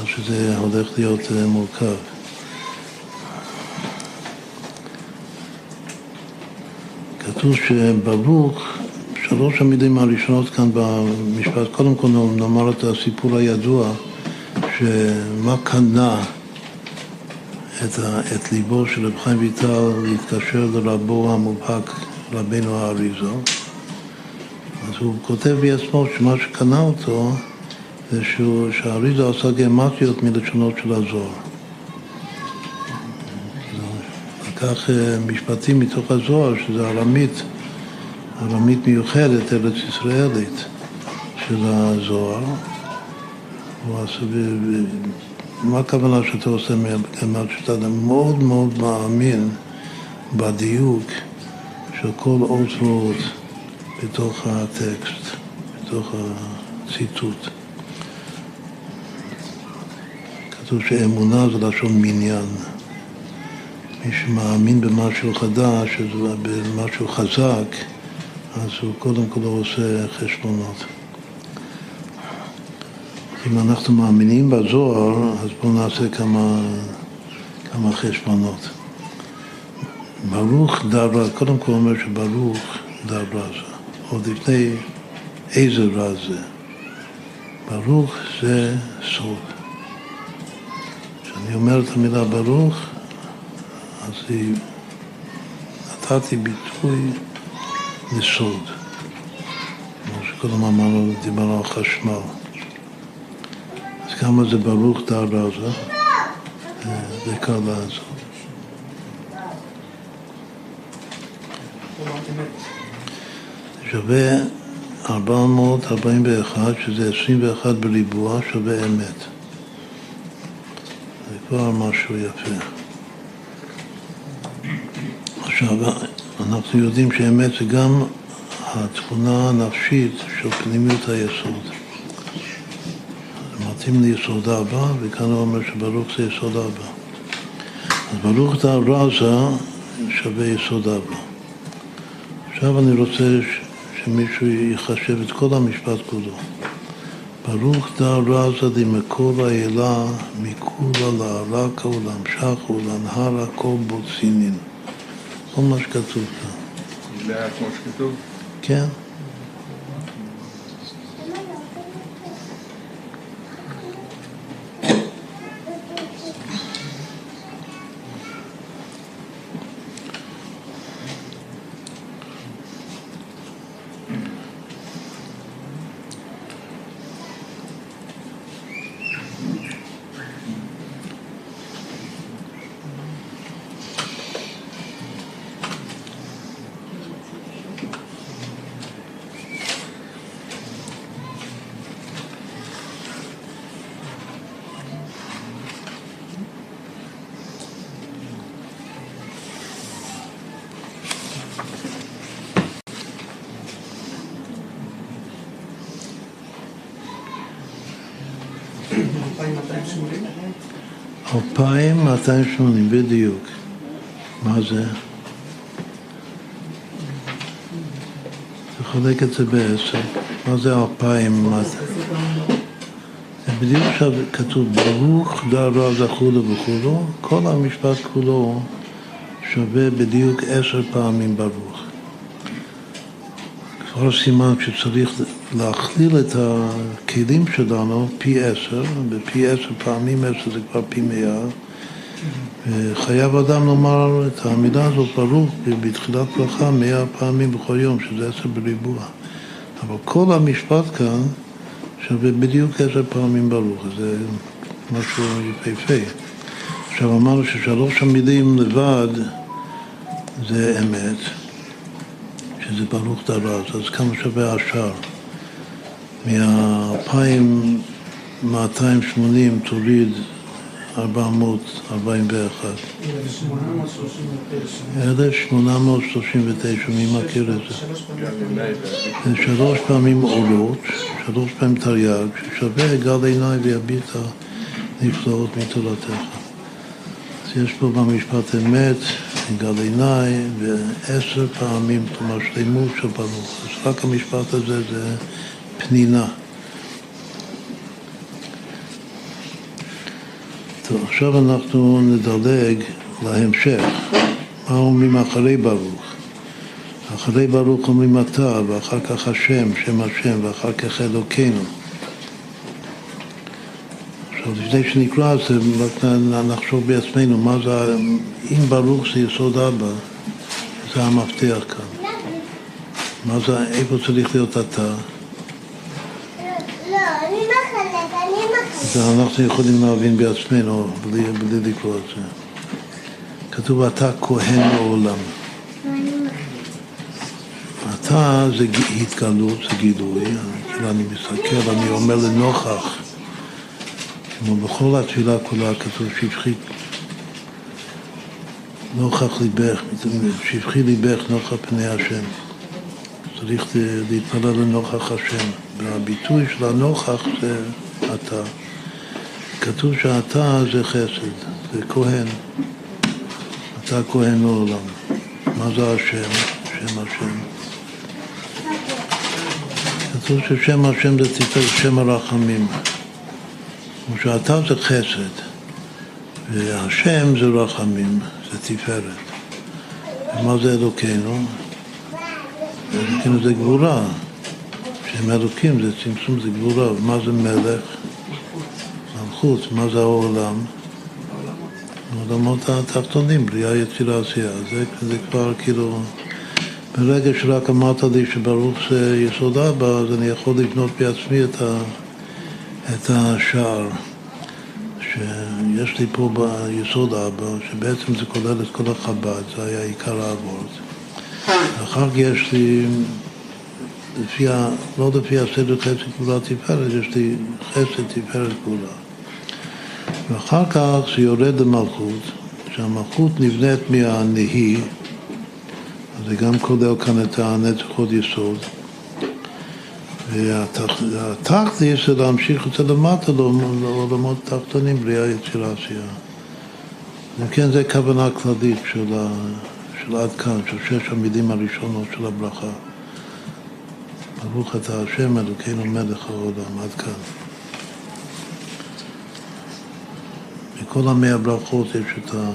[SPEAKER 1] או שזה הולך להיות אה, מורכב. כתוב שברוך, שלוש המילים הראשונות כאן במשפט, קודם כל נאמר את הסיפור הידוע, שמה קנה את, ה, את ליבו של רב חיים ויטל להתקשר לרבו המובהק, רבנו האריזו. אז הוא כותב בעצמו שמה שקנה אותו זה שהאריזו עשה גמטיות מלשונות של הזוהר. לקח אה, משפטים מתוך הזוהר, שזה ארמית, ארמית מיוחדת, ארץ ישראלית של הזוהר. מה הכוונה שאתה עושה מהבחינה שאתה מאוד מאוד מאמין בדיוק של כל אות ואות בתוך הטקסט, בתוך הציטוט. כתוב שאמונה זה לשון מניין. מי שמאמין במשהו חדש, במשהו חזק, אז הוא קודם כל עושה חשבונות. אם אנחנו מאמינים בזוהר, אז בואו נעשה כמה, כמה חשבונות. ברוך דר קודם כל אומר שברוך דר רזה, עוד לפני איזה רז זה. ברוך זה סוד. כשאני אומר את המילה ברוך, אז נתתי ביטוי לסוד. כמו שקודם אמרנו, דיברנו על חשמל. כמה זה ברוך דר רזה, זה קל לעשות. שווה 441, שזה 21 בריבוע, שווה אמת. זה כבר משהו יפה. עכשיו, אנחנו יודעים שאמת זה גם התכונה הנפשית של פנימיות היסוד. מתאים ליסוד אבא, וכאן הוא אומר שברוך זה יסוד אבא. אז ברוך דה רזה שווה יסוד אבא. עכשיו אני רוצה שמישהו יחשב את כל המשפט כולו. ברוך דה רזה דמקור האלה מכולה לערקה ולהמשכה ולנהרה כל בוצינין. כל מה שכתוב כאן.
[SPEAKER 2] זה היה כמו שכתוב?
[SPEAKER 1] כן. אלפיים מאתיים שמונים, בדיוק. מה זה? תחלק את זה בעשר. מה זה אלפיים? בדיוק עכשיו כתוב ברוך דרע זכולו וכולו, כל המשפט כולו שווה בדיוק עשר פעמים ברוך. כבר סימן שצריך להכליל את הכלים שלנו פי עשר, ופי עשר פעמים עשר זה כבר פי מאה. וחייב אדם לומר את המילה הזאת ברוך בתחילת ברכה מאה פעמים בכל יום, שזה עשר בריבוע. אבל כל המשפט כאן שווה בדיוק עשר פעמים ברוך, זה משהו יפהפה. עכשיו אמרנו ששלוש המילים לבד זה אמת, שזה ברוך דרז, אז כמה שווה השאר? מה-2,280 תוריד 441. 1839, מי מכיר את זה? שלוש פעמים עולות, שלוש פעמים תרי"ג, ששווה גל עיניי ויביט הנפלאות מתורתך. אז יש פה במשפט אמת, גל עיניי, ועשר פעמים, כלומר שלמות של ברוך. אז רק המשפט הזה זה פנינה. טוב, עכשיו אנחנו נדלג להמשך. מה אומרים אחרי ברוך? אחרי ברוך אומרים אתה, ואחר כך השם, שם השם, ואחר כך אלוקינו. עכשיו, לפני שנקרא את זה, רק נחשוב בעצמנו, מה זה, אם ברוך זה יסוד אבא, זה המפתח כאן. מה זה, איפה צריך להיות אתה? זה אנחנו יכולים להבין בעצמנו בלי, בלי לקרוא את זה. כתוב אתה כהן לעולם. אתה זה התגלות, זה גילוי. אני מסתכל, אני אומר לנוכח, כמו בכל התפילה כולה כתוב שפחי נוכח ליבך, שפחי ליבך נוכח פני השם. צריך להתפלל לנוכח השם. והביטוי של הנוכח זה אתה. כתוב שאתה זה חסד, זה כהן. אתה כהן לעולם. מה זה השם? שם השם. כתוב ששם השם זה תפארת שם הרחמים. כמו שאתה זה חסד, והשם זה רחמים, זה תפארת. ומה זה אלוקינו? אלוקינו זה גבורה. שם אלוקים זה צמצום, זה גבורה. ומה זה מלך? מלכות, מה זה העולם? העולמות התחתונים, בריאה, יצירה, עשייה. זה, זה כבר כאילו... ברגע שרק אמרת לי שברוך זה יסוד אבא, אז אני יכול לבנות בעצמי את, ה, את השער. שיש לי פה ביסוד אבא, שבעצם זה כולל את כל החב"ד, זה היה עיקר האבות. אחר כך יש לי, לפי לא לפי הסדר חסד גבולה תפארת, יש לי חסד תפארת גבולה. ואחר כך זה יורד למלכות, שהמלכות נבנית מהנהי, אז זה גם כולל כאן את הנצח עוד יסוד. והתכלית זה להמשיך את זה למטה לעולמות תחתונים, בריאה יצירה עשייה. אם כן, זו כוונה כללית של, ה, של עד כאן, של שש המילים הראשונות של הברכה. ברוך אתה השם אלוקינו מלך העולם, עד כאן. בכל המאה ברכות יש את, ה...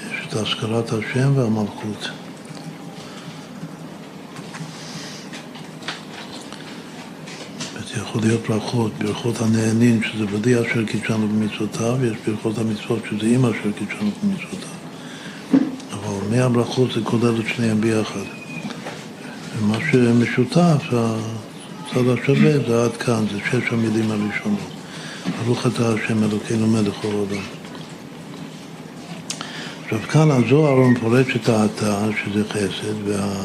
[SPEAKER 1] יש את השכרת השם והמלכות. יכול להיות ברכות, ברכות הנהנין, שזה בלי אשר קידשנו במצוותיו, ויש ברכות המצוות שזה עם אשר קידשנו במצוותיו. אבל מאה ברכות זה כולל את שניהם ביחד. ומה שמשותף, הצד השווה, זה עד כאן, זה שש המילים הראשונות. ברוך אתה השם אלוקינו מלך העולם. עכשיו כאן הזוהר מפורש את האתה, שזה חסד, וה...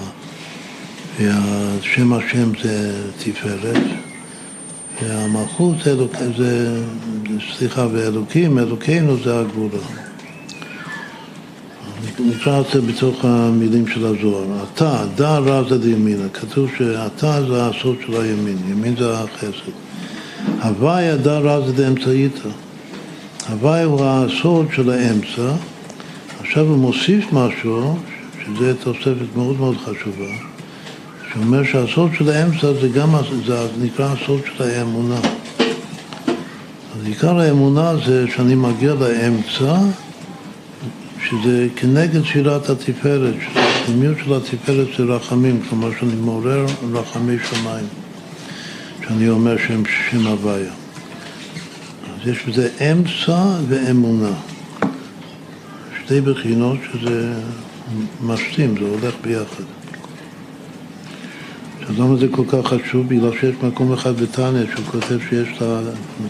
[SPEAKER 1] והשם השם זה תפארת, והמלכות אלוק... זה, סליחה, ואלוקים, אלוקינו זה הגבולה. נקרא את זה בתוך המילים של הזוהר. אתה, דא רע זה לימינה, כתוב שאתה זה הסוד של הימין, ימין זה החסד. הוואי דא רע זה דאמצעיתא. הוואי הוא הסוד של האמצע. עכשיו הוא מוסיף משהו, שזה תוספת מאוד מאוד חשובה. שאומר שהסוד של האמצע זה גם, זה נקרא הסוד של האמונה. אז עיקר האמונה זה שאני מגיע לאמצע, שזה כנגד שירת התפארת, הפנימיות של התפארת זה רחמים, כלומר שאני מעורר רחמי שמיים, שאני אומר שהם שם הוויה. אז יש בזה אמצע ואמונה. שתי בחינות שזה משלים, זה הולך ביחד. אז למה זה כל כך חשוב? בגלל שיש מקום אחד בתניא שהוא כותב שיש לה,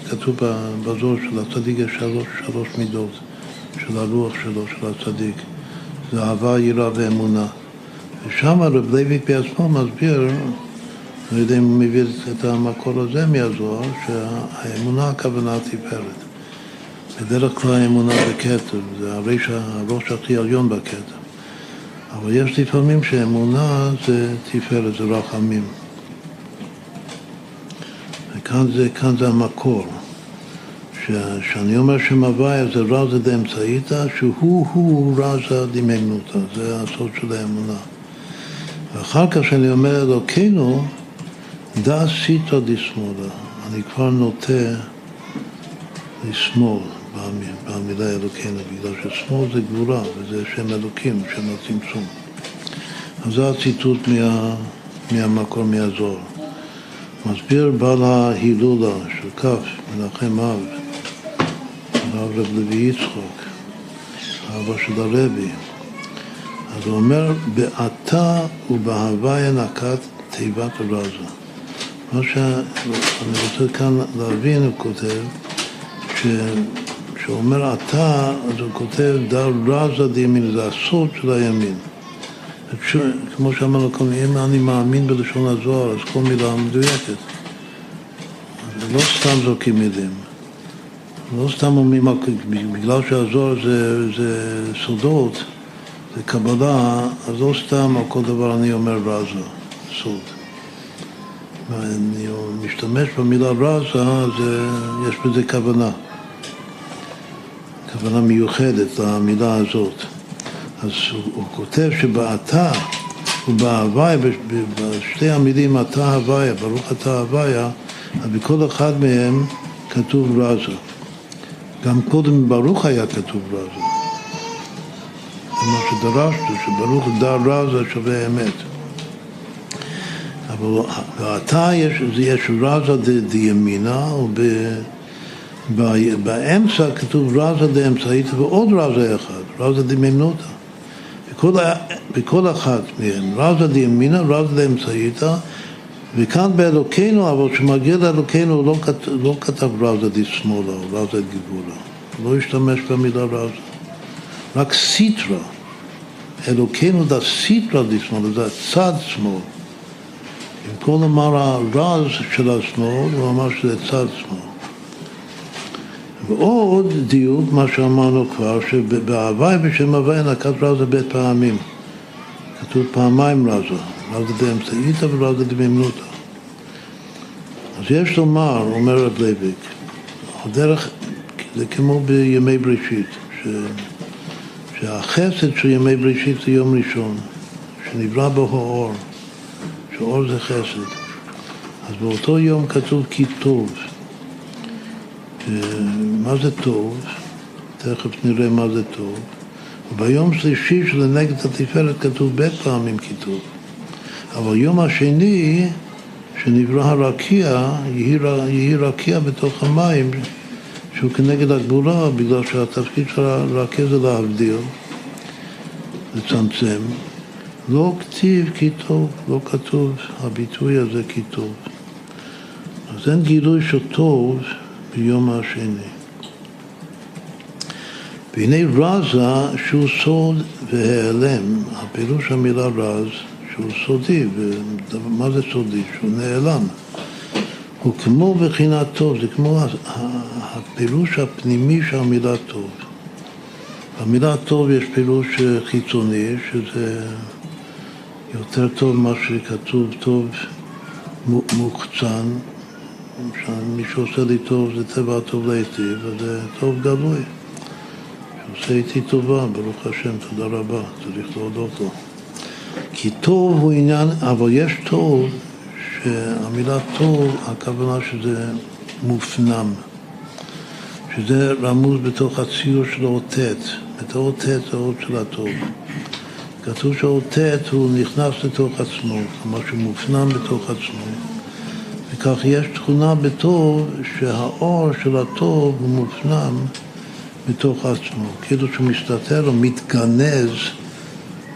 [SPEAKER 1] כתוב בזור של הצדיק יש שלוש, שלוש מידות של הרוח שלו, של הצדיק. זה אהבה, יראה ואמונה. ושם רב לוי בעצמו מסביר, לא יודע אם הוא מביא את המקור הזה מהזוהר, שהאמונה הכוונה תפארת. בדרך כלל האמונה בכתר, זה הראש, הראש הכי עליון בכתר. אבל יש לפעמים שאמונה זה תפארת, זה רחמים. וכאן זה, כאן זה המקור. כשאני אומר שם זה רזה דאמצעיתא, שהוא-הוא רזה דמגנותא, זה הסוד של האמונה. ואחר כך כשאני אומר אלוקינו, דא סיתא דשמאלה, אני כבר נוטה לשמאל. במילה אלוקינו, בגלל ששמאל זה גבורה וזה שם אלוקים, שם הצמצום. אז זה הציטוט מה, מהמקור, מהזוהר. מסביר בעל ההילולה של כ', מנחם אב, הרב רב לוי יצחוק, אבא של הרבי. אז הוא אומר, בעתה ובהוויה נקט תיבת רזה. מה שאני רוצה כאן להבין, הוא כותב. כשהוא אומר אתה, אז הוא כותב דר רזה דימין, זה הסוד של הימין. כמו שאמרנו קודם, אם אני מאמין בלשון הזוהר, אז כל מילה מדויקת. לא סתם זורקים מילים. לא סתם אומרים, בגלל שהזוהר זה, זה סודות, זה קבלה, אז לא סתם על כל דבר אני אומר רזה, סוד. ואני משתמש במילה רזה, זה, יש בזה כוונה. כוונה מיוחדת למילה הזאת. אז הוא, הוא כותב שבאתה ובהוויה, בשתי המילים אתה הוויה, ברוך אתה הוויה, בכל אחד מהם כתוב רזה. גם קודם ברוך היה כתוב רזה. זה מה שדרשנו, שברוך דר רזה שווה אמת. אבל באתה יש, יש רזה דימינה, וב... באמצע כתוב רזה דאמצעית ועוד רזה אחד, רזה דמימנותא. בכל, אחת מהן, רזה דימינה, רזה דאמצעיתא, וכאן באלוקינו, אבל כשמגיע לאלוקינו הוא לא, כת, לא כתב רזה דשמאלה או רזה דגבולה, הוא לא השתמש במילה רזה, רק סיטרא. אלוקינו דה סיטרא דשמאלה, זה צד שמאל. במקום לומר הרז של השמאל, הוא אמר שזה צד שמאל. ועוד דיוק, מה שאמרנו כבר, שבהוואי בשם הוואי נקט רזה בית פעמים. כתוב פעמיים רזא, רזא באמצעיתא ורזא דמהימנותא. אז יש לומר, אומר רב לוויק, הדרך זה כמו בימי בראשית, ש... שהחסד של ימי בראשית זה יום ראשון, שנברא בו האור, שאור זה חסד. אז באותו יום כתוב כי טוב. מה זה טוב, תכף נראה מה זה טוב. וביום שלישי של נגד התפארת כתוב בית פעמים כי טוב. אבל יום השני, שנברא הרקיע, יהי רקיע בתוך המים, שהוא כנגד הגבורה, בגלל שהתפקיד של הרקיע זה להבדיל, לצמצם. לא כתיב כי טוב, לא כתוב הביטוי הזה כי טוב. אז אין גילוי של טוב ביום השני. והנה רזה שהוא סוד והיעלם, הפירוש המילה רז שהוא סודי, ומה זה סודי? שהוא נעלם. הוא כמו בחינת טוב, זה כמו הפירוש הפנימי של המילה טוב. במילה טוב יש פירוש חיצוני, שזה יותר טוב ממה שכתוב טוב מוחצן, מי שעושה לי טוב זה טבע הטוב להיטיב, וזה טוב גלוי. שעושה איתי טובה, ברוך השם, תודה רבה, צריך להודות לו. כי טוב הוא עניין, אבל יש טוב, שהמילה טוב, הכוונה שזה מופנם. שזה רמוז בתוך הציור של אות ט', בתור ט' זה אות של הטוב. כתוב שאות ט' הוא נכנס לתוך עצמו, כלומר שהוא מופנם בתוך עצמו. וכך יש תכונה בטוב שהאור של הטוב הוא מופנם בתוך עצמו, כאילו שהוא מסתתר או מתגנז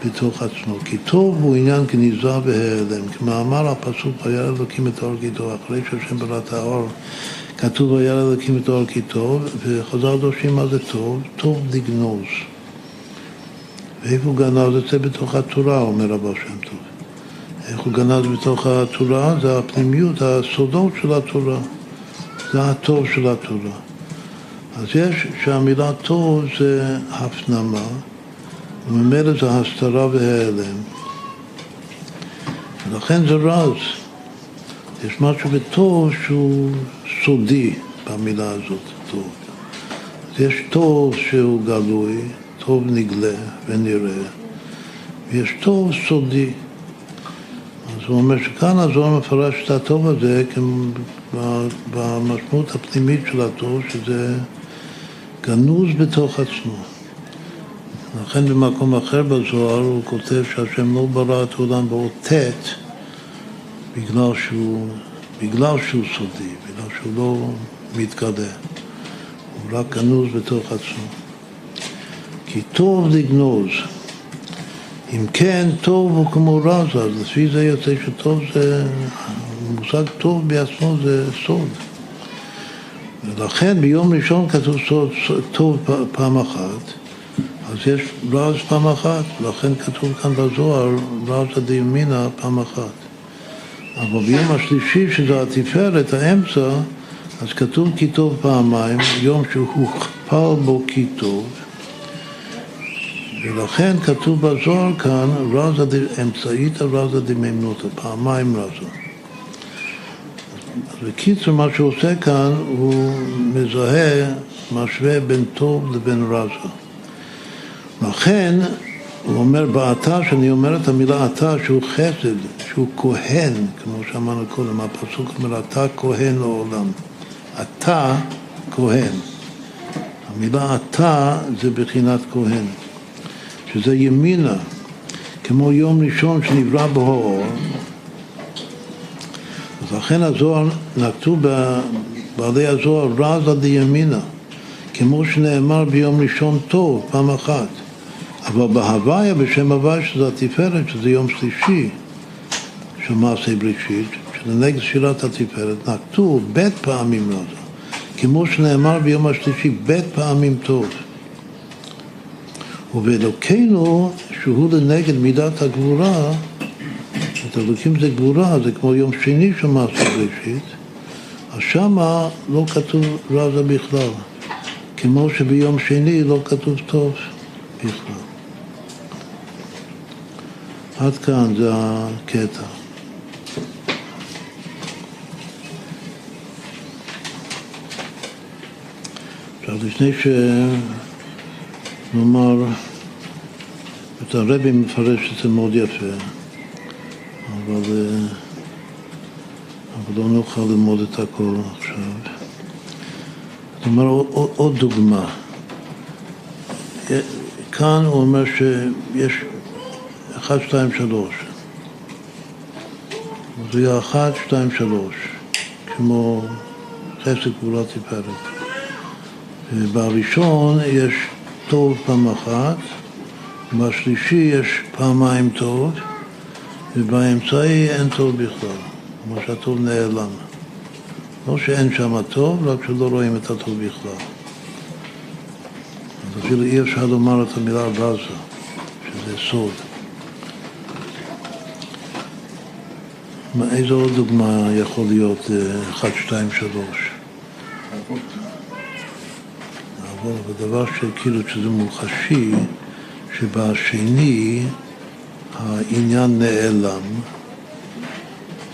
[SPEAKER 1] בתוך עצמו. כי טוב הוא עניין גניזה והיעלם. כמאמר הפסוק, וירא אלוקים את האור כי אחרי שהשם ברא את האור, כתוב וירא אלוקים את האור כי טוב, וחז"ל דורשים מה זה טוב? טוב לגנוז. ואיפה הוא גנז את זה? בתוך התורה, אומר רבו שם טוב. איך הוא גנז בתוך התורה? זה הפנימיות, הסודות של התורה. זה הטוב של התורה. אז יש שהמילה טוב זה הפנמה, וממילא זה הסתרה וההיעלם. ולכן זה רז. יש משהו בטוב שהוא סודי במילה הזאת, טוב. אז יש טוב שהוא גלוי, טוב נגלה ונראה, ויש טוב סודי. אז הוא אומר שכאן הזוהר מפרש את הטוב הזה במשמעות הפנימית של הטוב, שזה גנוז בתוך עצמו. לכן במקום אחר בזוהר הוא כותב שהשם לא ברא את העולם באות ט' בגלל שהוא, בגלל שהוא סודי, בגלל שהוא לא מתגלה. הוא רק גנוז בתוך עצמו. כי טוב לגנוז. אם כן, טוב הוא כמו רז, אז לפי זה יוצא שטוב זה, מושג טוב בעצמו זה סוד. ולכן ביום ראשון כתוב סוד, טוב פעם אחת, אז יש רז פעם אחת, לכן כתוב כאן בזוהר רז הדיומינה פעם אחת. אבל ביום השלישי, שזה התפארת, האמצע, אז כתוב כי טוב פעמיים, יום שהוכפל בו כי טוב, ולכן כתוב בזוהר כאן, רזה אמצעית רזה דמימנותא, פעמיים רזה. אז בקיצור, מה שהוא עושה כאן, הוא מזהה, משווה בין טוב לבין רזה. לכן, הוא אומר בעתה, שאני אומר את המילה עתה, שהוא חסד, שהוא כהן, כמו שאמרנו קודם, הפסוק אומר, אתה כהן לעולם. אתה כהן. המילה אתה זה בחינת כהן. שזה ימינה, כמו יום ראשון שנברא בו האור. אז לכן הזוהר, נקטו בעלי הזוהר רזה דימינה, כמו שנאמר ביום ראשון טוב, פעם אחת. אבל בהוויה, בשם הוויה, שזה התפארת, שזה יום שלישי של מעשה בראשית, שלנגד שירת התפארת, נקטו בית פעמים רזה, כמו שנאמר ביום השלישי, בית פעמים טוב. ובאלוקינו, שהוא לנגד מידת הגבורה, את אלוקים זה גבורה, זה כמו יום שני של מעשה בראשית, אז שמה לא כתוב רזה בכלל, כמו שביום שני לא כתוב טוב בכלל. עד כאן זה הקטע. עכשיו, לפני ש... נאמר, את הרבי מפרש את זה מאוד יפה, אבל, אה, אבל לא נוכל ללמוד את הכל עכשיו. אומרת, עוד, עוד דוגמה. כאן הוא אומר שיש אחד, שתיים, שלוש. זה יהיה אחת, שתיים, שלוש, כמו חסד גבולה תפארת. ובראשון יש טוב פעם אחת, בשלישי יש פעמיים טוב, ובאמצעי אין טוב בכלל, כמו שהטוב נעלם. לא שאין שם טוב, רק שלא רואים את הטוב בכלל. אז אפילו אי אפשר לומר את המילה רזה, שזה סוד. איזו עוד דוגמה יכול להיות 1, 2, 3? לעבור, ודבר שכאילו שזה מוחשי, שבשני העניין נעלם.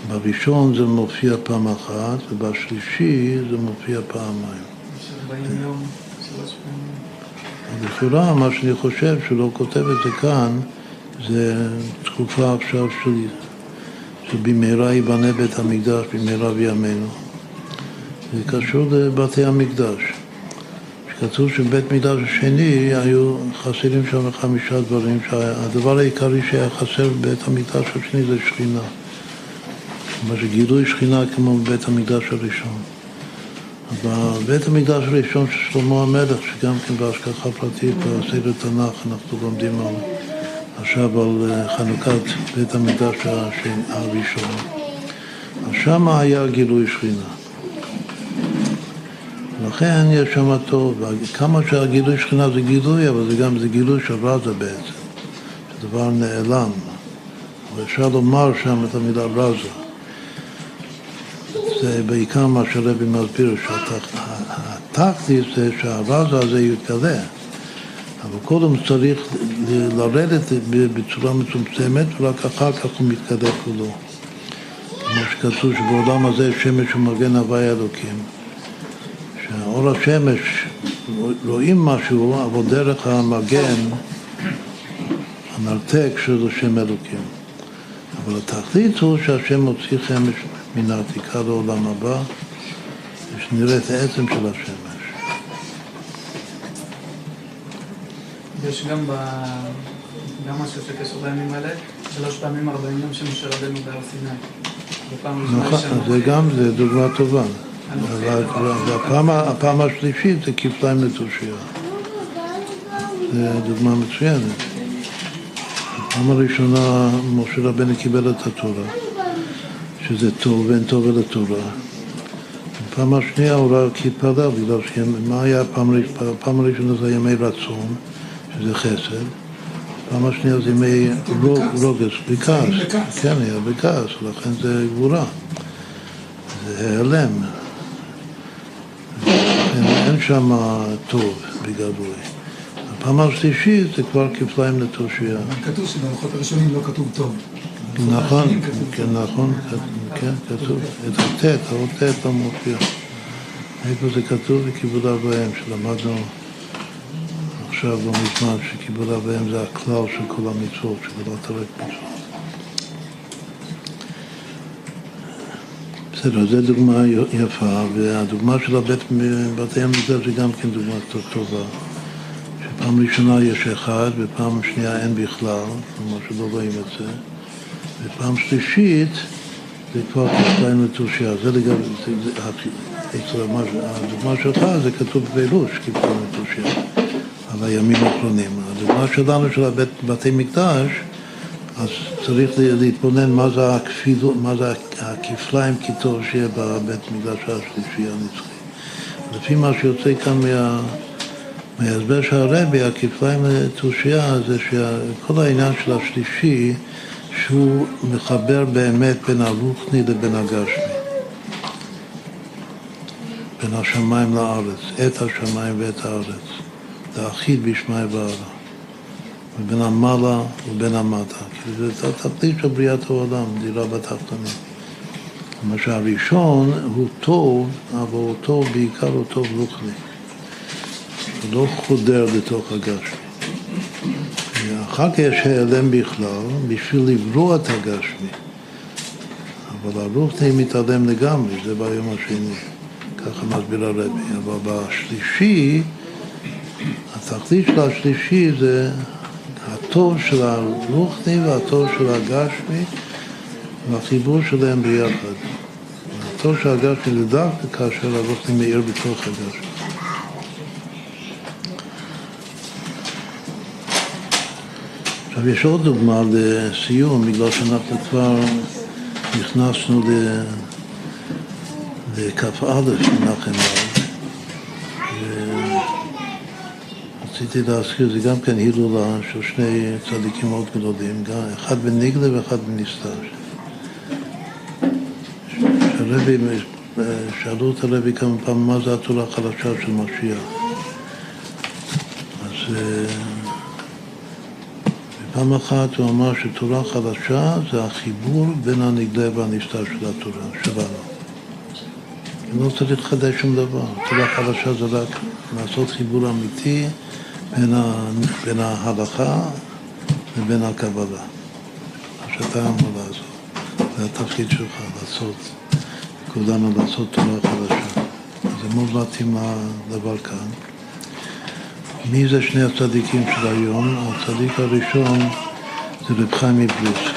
[SPEAKER 1] בראשון זה מופיע פעם אחת, ובשלישי זה מופיע פעמיים. לכאורה, מה שאני חושב שלא כותב את זה כאן, זה תקופה עכשיו של, שבמהרה ייבנה בית המקדש, במהרה בימינו. זה קשור לבתי המקדש. כתוב שבבית מקדש השני היו חסרים שם חמישה דברים, שהדבר העיקרי שהיה חסר בבית המקדש השני זה שכינה. כלומר שגילוי שכינה כמו בבית המקדש הראשון. בבית המקדש הראשון של שלמה המלך, שגם כן בהשגחה פרטית בסדר תנ"ך אנחנו לומדים על, עכשיו על אה, חנוכת בית המקדש הראשון, אז שם היה גילוי שכינה. לכן יש שם טוב, כמה שהגילוי שכינה זה גילוי, אבל זה גם זה גילוי של רזה בעצם, זה דבר נעלם. אבל אפשר לומר שם את המילה רזה. זה בעיקר מה שרבי מסביר, שהתכלית זה שהרזה הזה יתגלה, אבל קודם צריך לרדת בצורה מצומצמת ורק אחר כך הוא מתגלה כולו. כמו שכתוב שבעולם הזה שמש הוא מגן הוואי אלוקים. שהאור השמש, רואים משהו, אבל דרך המגן, המרתק של השם אלוקים. אבל התכלית הוא שהשם מוציא חמש מן העתיקה לעולם הבא, ושנראה את העצם של השמש.
[SPEAKER 3] יש גם ב... גם משהו שקשור בימים האלה, שלוש פעמים ארבעים יום של משה רבנו בהר סיני.
[SPEAKER 1] נכון, זה גם, זה דוגמה טובה. והפעם השלישית זה כפליים לתושייה. זו דוגמה מצוינת. בפעם הראשונה משה רבנו קיבל את התורה, שזה טוב ואין טוב אל התורה. בפעם השנייה הוא רק התפלל, בגלל שמה היה הפעם הראשונה? הפעם הראשונה זה ימי רצון, שזה חסד. פעם השנייה זה ימי רוגז, בכעס. כן, היה בכעס, לכן זה גבורה. זה העלם. שם טוב בגלוי. הפעם השלישית זה כבר כפליים לתושייה.
[SPEAKER 4] כתוב שבלוחות הראשונים לא כתוב טוב.
[SPEAKER 1] נכון, כן, נכון, כן, כתוב. את הטט, האות טט לא מופיע. איפה זה כתוב? בכיבוד אביהם, שלמדנו עכשיו לא מזמן, שכיבוד אביהם זה הכלל של כל המצוות, של לא תרק מצוות. בסדר, זו דוגמה יפה, והדוגמה של הבית, בתי המקדש זה גם כן דוגמה טובה. שפעם ראשונה יש אחד, ופעם שנייה אין בכלל, כלומר שלא רואים את זה. ופעם שלישית זה כבר כפליים לתושייה. זה לגבי, הדוגמה שלך זה כתוב בפירוש, כפליים לתושייה, על הימים האחרונים. הדוגמה שלנו של בתי מקדש אז צריך להתבונן מה זה הכפילות, מה זה הכפליים קיטור שיהיה בבית מקדש השלישי הנצחי. לפי מה שיוצא כאן מה, מההסבר של הרבי, הכפליים לתושייה זה שכל העניין של השלישי שהוא מחבר באמת בין הרוחני לבין הגשמי. בין השמיים לארץ, את השמיים ואת הארץ. זה אחיד בשמי וערה. ובין המעלה ובין המטה. כאילו זה התכלית של בריאת העולם, דירה בתחתונים. כלומר שהראשון הוא טוב, אבל הוא טוב, בעיקר הוא טוב רוחני. הוא לא חודר לתוך הגשמי. אחר כך יש העלם בכלל, בשביל לברוא את הגשמי. אבל הרוחני מתעלם לגמרי, זה ביום השני. ככה מסביר הרבי. אבל בשלישי, התכלית של השלישי זה הטוב של הרוחני והטוב של הגשמי והחיבור שלהם ביחד. הטוב של הגשמי זה דווקא כאשר הרוחני מאיר בתוך הגשמי. עכשיו יש עוד דוגמה לסיום, בגלל שאנחנו כבר נכנסנו לכ"א מנחם רציתי להזכיר, זה גם כן הילולה של שני צדיקים מאוד גדולים, אחד בניגלה ואחד בנסתר. שהרבי, שאלו את הרבי כמה פעמים מה זה התורה החדשה של משיח. אז פעם אחת הוא אמר שתורה חדשה זה החיבור בין הנגלה והנסתר של התורה, שלנו. לא צריך לחדש שום דבר. תורה חדשה זה רק לעשות חיבור אמיתי בין, ה, בין ההלכה לבין הקבלה. מה שאתה אמור לעשות. זה התפקיד שלך, לעשות, כולנו לעשות תורה חדשה. זה מאוד מתאים לדבר כאן. מי זה שני הצדיקים של היום? הצדיק הראשון זה רב חיים מבריסק.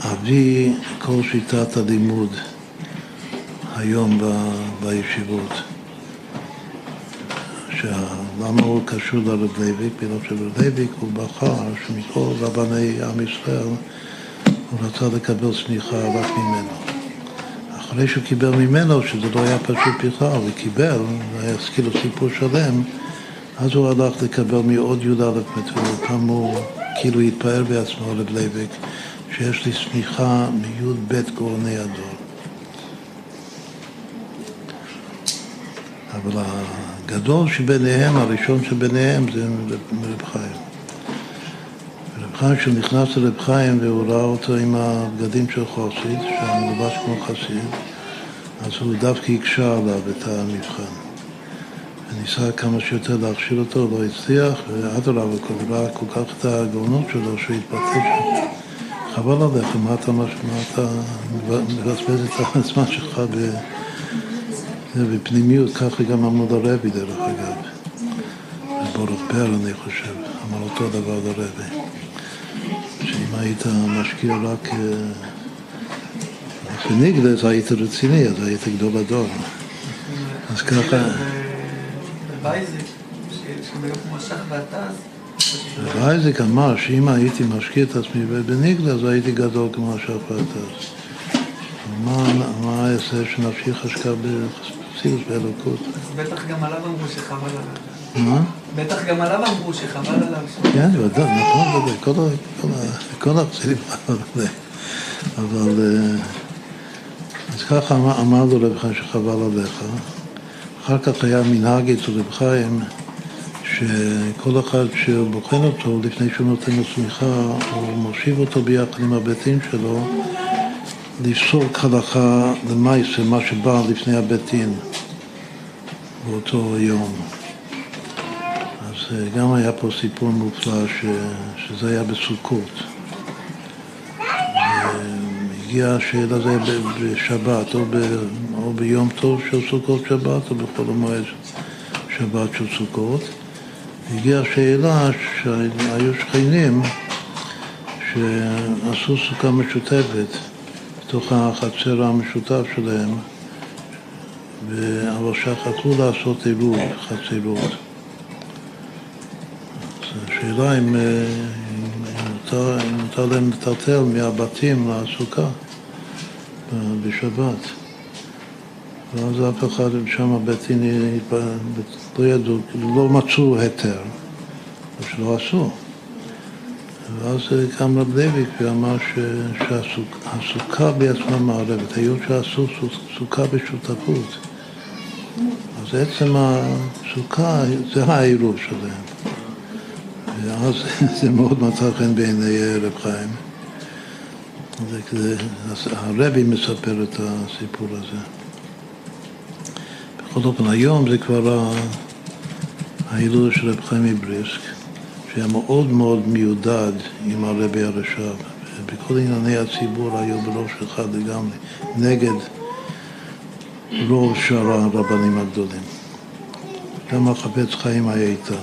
[SPEAKER 1] אבי כל שיטת הלימוד היום בישיבות. למה הוא קשור לרב לוויק? בגלל שרב לוויק הוא בחר שמכל רבני עם ישראל הוא רצה לקבל סמיכה רק ממנו. אחרי שהוא קיבל ממנו, שזה לא היה פשוט בכלל, הוא קיבל, זה כאילו סיפור שלם, אז הוא הלך לקבל מעוד י"א הוא כאילו התפאר בעצמו, רב לוויק, שיש לי סמיכה מי"ב גאוני הדור. אבל הגדול שביניהם, הראשון שביניהם, זה רב חיים. רב חיים, כשהוא נכנס לרב חיים והוא ראה אותו עם הבגדים של חסיד, שהוא מלובש כמו חסיד, אז הוא דווקא הקשה עליו את המבחן. וניסה כמה שיותר להכשיל אותו, לא הצליח, ואדרבה, הוא ראה כל כך את הגאונות שלו, שהוא שם. חבל עליך, מה אתה מבזבז את הזמן שלך ב... זה בפנימיות, ככה גם אמרו לרבי דרך אגב. בורות בר אני חושב, אמר אותו דבר לרבי. שאם היית משקיע רק בניגלס היית רציני, אז היית גדול הדור. אז ככה... ואייזק אמר שאם הייתי משקיע את עצמי בניגלס, אז הייתי גדול כמו השח והטז. מה אעשה שנפשי חשקה בחסידות באלוקות?
[SPEAKER 3] בטח גם עליו אמרו שחבל עליו.
[SPEAKER 1] מה?
[SPEAKER 3] בטח גם עליו אמרו שחבל עליו.
[SPEAKER 1] כן, ודאי, נכון, ודאי, כל ה- כל ה- כל החסידים אמרו ודאי. אבל אה, אז ככה אמר- אמר לו רב חיים שחבל עליך. אחר כך היה מנהג אצל רב חיים שכל אחד שבוחן אותו, לפני שהוא נותן לו צמיחה, הוא מושיב אותו ביחד עם הבתים שלו לפסוק הלכה למעשה, מה שבא לפני הבית דין באותו יום. אז אה, גם היה פה סיפור מופלא ש, שזה היה בסוכות. הגיעה השאלה זה בשבת, או, ב, או ביום טוב של סוכות שבת, או בכל המועד שבת של סוכות. הגיעה השאלה שהיו שכנים שעשו סוכה משותפת בתוך החצר המשותף שלהם, אבל שכחו לעשות חצרות. אז השאלה אם, אה, אם מותר להם לטלטל מהבתים לסוכה ב- בשבת. ואז אף אחד שם בית דין לא כאילו לא מצאו היתר, שלא עשו. ואז קם רב לויק ואמר ש- שהסוכה בעצמה מערבת, היות שעשו סוכה בשותפות, אז עצם הסוכה זה העירוב שלהם. ואז זה מאוד מצא חן בעיני רב חיים. הרבי מספר את הסיפור הזה. בכל אופן, היום זה כבר ה- ההילול של רב חיים מבריסק, שהיה מאוד מאוד מיודד עם הרבי הרש"ב. בכל ענייני הציבור היו בראש אחד לגמרי, נגד רוב שאר הרבנים הגדולים. גם החפץ חיים היה איתם.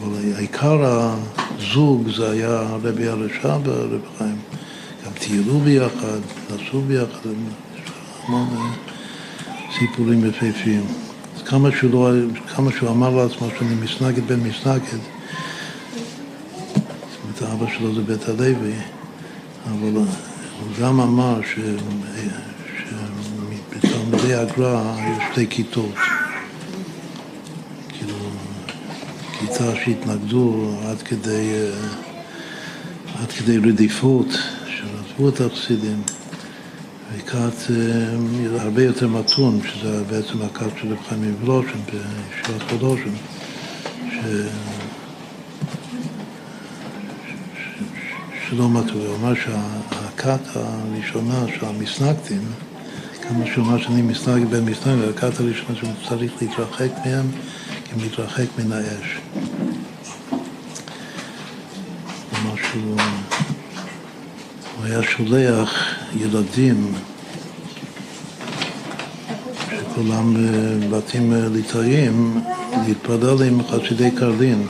[SPEAKER 1] אבל העיקר הזוג זה היה הרבי הרש"ב והרבי חיים. גם טיילו ביחד, נסעו ביחד, המון אה, סיפורים יפהפיים. אז כמה שהוא, לא, כמה שהוא אמר לעצמו שאני מסנגד בן מסנגד, שלו זה בית הלוי, אבל הוא גם אמר ש... הגר"א היו שתי כיתות. כאילו, כיתה שהתנגדו עד כדי, עד כדי רדיפות, שעזבו את החסידים, וכת אה, הרבה יותר מתון, שזה בעצם הכת של רב חיים מוולושן, בישיבת וולושן, שלא מתון, הוא אמר שהכת הראשונה של המסנגדים, כמה שהוא אמר שאני מסנגד בין מסנגד, הכת הראשונה שהוא צריך להתרחק מהם, כי מתרחק מן האש. משהו, הוא היה שולח ילדים שכולם בבתים ליטאיים להתפלל עם חסידי קרלין,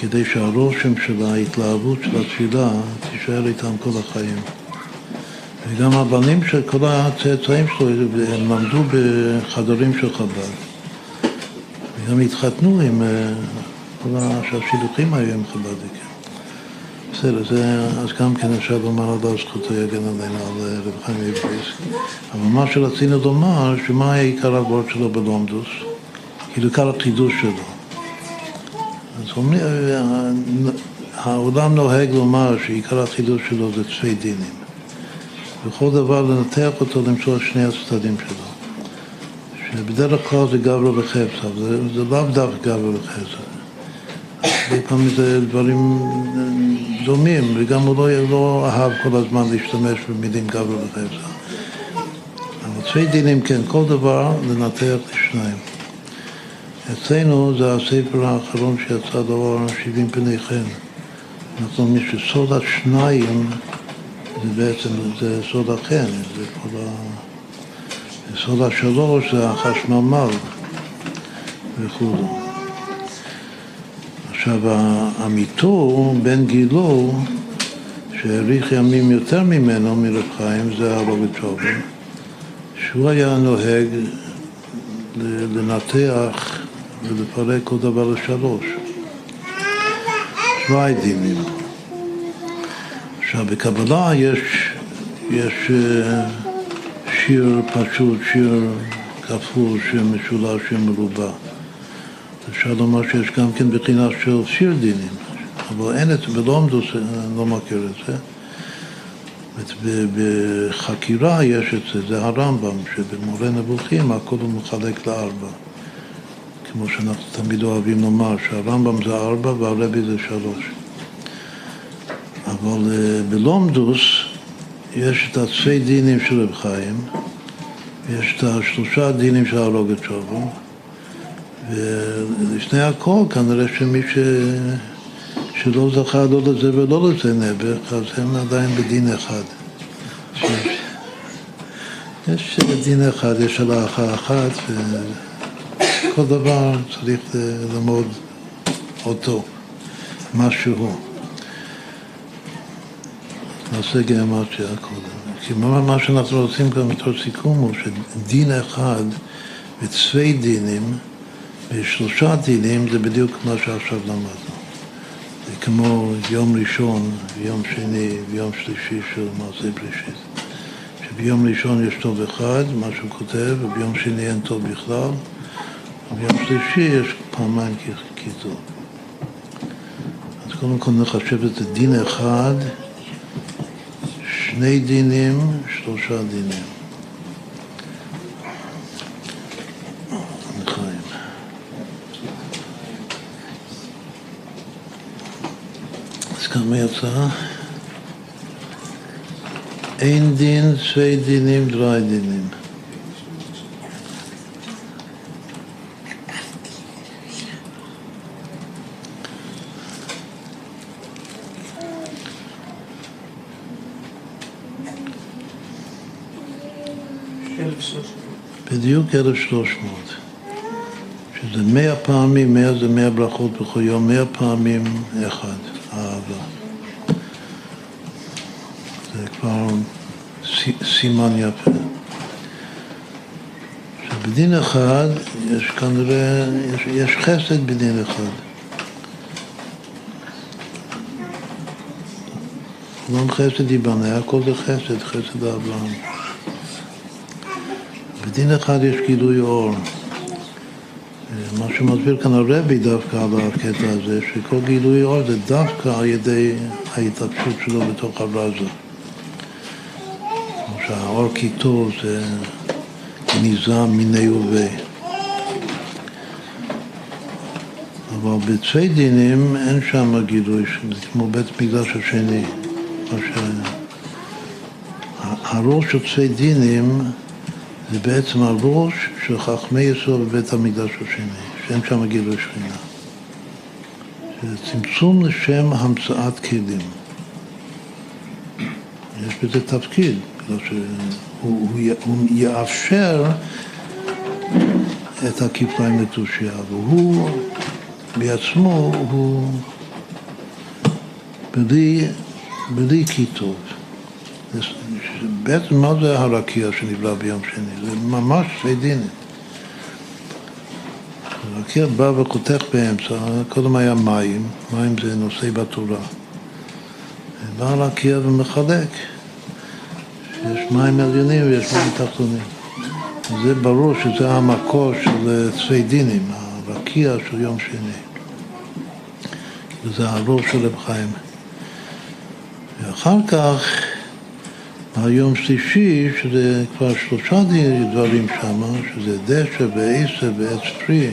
[SPEAKER 1] כדי שהרושם של ההתלהבות של התפילה תישאר איתם כל החיים. וגם הבנים של כל הצאצאים שלו, הם למדו בחדרים של חב"ד. וגם התחתנו עם אה, כל השילוחים היו עם חב"דיקים. בסדר, זה, אז גם כן אפשר לומר על זכותו יגן עלינו, על רב חיים מבריסק. אבל מה שרצינו לומר, שמה היה עיקר הוורד שלו בלומדוס? כאילו עיקר החידוש שלו. אז אומרים, העולם נוהג לומר שעיקר החידוש שלו זה צפי דינים. וכל דבר לנתח אותו, למצוא את שני הצדדים שלו. שבדרך כלל זה גברו וחפצה, זה, זה לאו דווקא גברו וחפצה. הרבה פעמים זה דברים דומים, וגם הוא לא, לא אהב כל הזמן להשתמש במילים גברו וחפצה. אבל צפי דינים כן, כל דבר לנתח לשניים. אצלנו זה הספר האחרון שיצא לאור 70 פני חן. אנחנו אומרים שסוד השניים זה בעצם, זה סוד החן, זה כל ה... סוד השלוש זה החשממל וכו'. עכשיו, אמיתו, בן גילו, שהאריך ימים יותר ממנו, מרב חיים, זה הרב צ'ובר, שהוא היה נוהג לנתח ולפרק כל דבר לשלוש. שבועי דינים. עכשיו, בקבלה יש, יש שיר פשוט, שיר כפול, שיר משולש, שיר מרובע. אפשר לומר שיש גם כן בחינה של שיר דינים, אבל אין את זה, בלומדוס אני לא מכיר את זה. בחקירה יש את זה, זה הרמב"ם, שבמורה נבוכים הכל הוא מחלק לארבע. כמו שאנחנו תמיד אוהבים לומר, שהרמב"ם זה ארבע והרבי זה שלוש. אבל בלומדוס יש את הצפי דינים של רב חיים, יש את השלושה דינים של הרוגת שובו, ולפני הכל כנראה שמי ש... שלא זכה לא לזה ולא לזה נעבך, אז הם עדיין בדין אחד. יש דין אחד, יש הלכה אחת, וכל דבר צריך ללמוד אותו, משהו. נעשה גיאומטריה קודם. כי מה שאנחנו רוצים גם בתור סיכום הוא שדין אחד וצווי דינים ושלושה דינים זה בדיוק מה שעכשיו למדנו. זה כמו יום ראשון ויום שני ויום שלישי של מעשה בראשית. שביום ראשון יש טוב אחד, מה שהוא כותב, וביום שני אין טוב בכלל, וביום שלישי יש פעמיים כיתוב. אז קודם כל נחשב את זה דין אחד שני דינים, שלושה דינים. אז כמה יצא? אין דין, שני דינים, דרי דינים. בדיוק 1,300. שזה מאה פעמים, מאה זה מאה ברכות בכל יום, מאה פעמים אחד, אהבה. זה כבר סימן יפה. שבדין אחד יש כנראה, יש, יש חסד בדין אחד. לא חסד ייבנה, הכל זה חסד, חסד אברהם. בדין אחד יש גילוי אור. מה שמסביר כאן הרבי דווקא על הקטע הזה, שכל גילוי אור זה דווקא על ידי ההתלבשות שלו בתוך הברזה. כמו שהאור קיטור זה ניזם מיני ובי. אבל בצי דינים אין שם גילוי, זה כמו בית מקדש השני. הראש של צי דינים זה בעצם הראש של חכמי יסוד בבית המקדש השני, שאין שם גילוי שכינה. זה צמצום לשם המצאת כלים. יש בזה תפקיד, בגלל שהוא הוא, הוא יאפשר את הכפליים לתושייה, והוא בעצמו הוא בלי, בלי כיתוב. בעצם מה זה הרקיע שנבלע ביום שני? זה ממש שתי דינים. הרקיע בא וחותך באמצע, קודם היה מים, מים זה נושא בתורה. בא הרקיע ומחלק, שיש מים עליונים ויש מים תחתונים. זה ברור שזה המקור של צווי דינים, הרקיע של יום שני. זה הראש של רב חיים. ואחר כך, היום שלישי, שזה כבר שלושה דברים שם, שזה דשא ועשר ועץ פרי.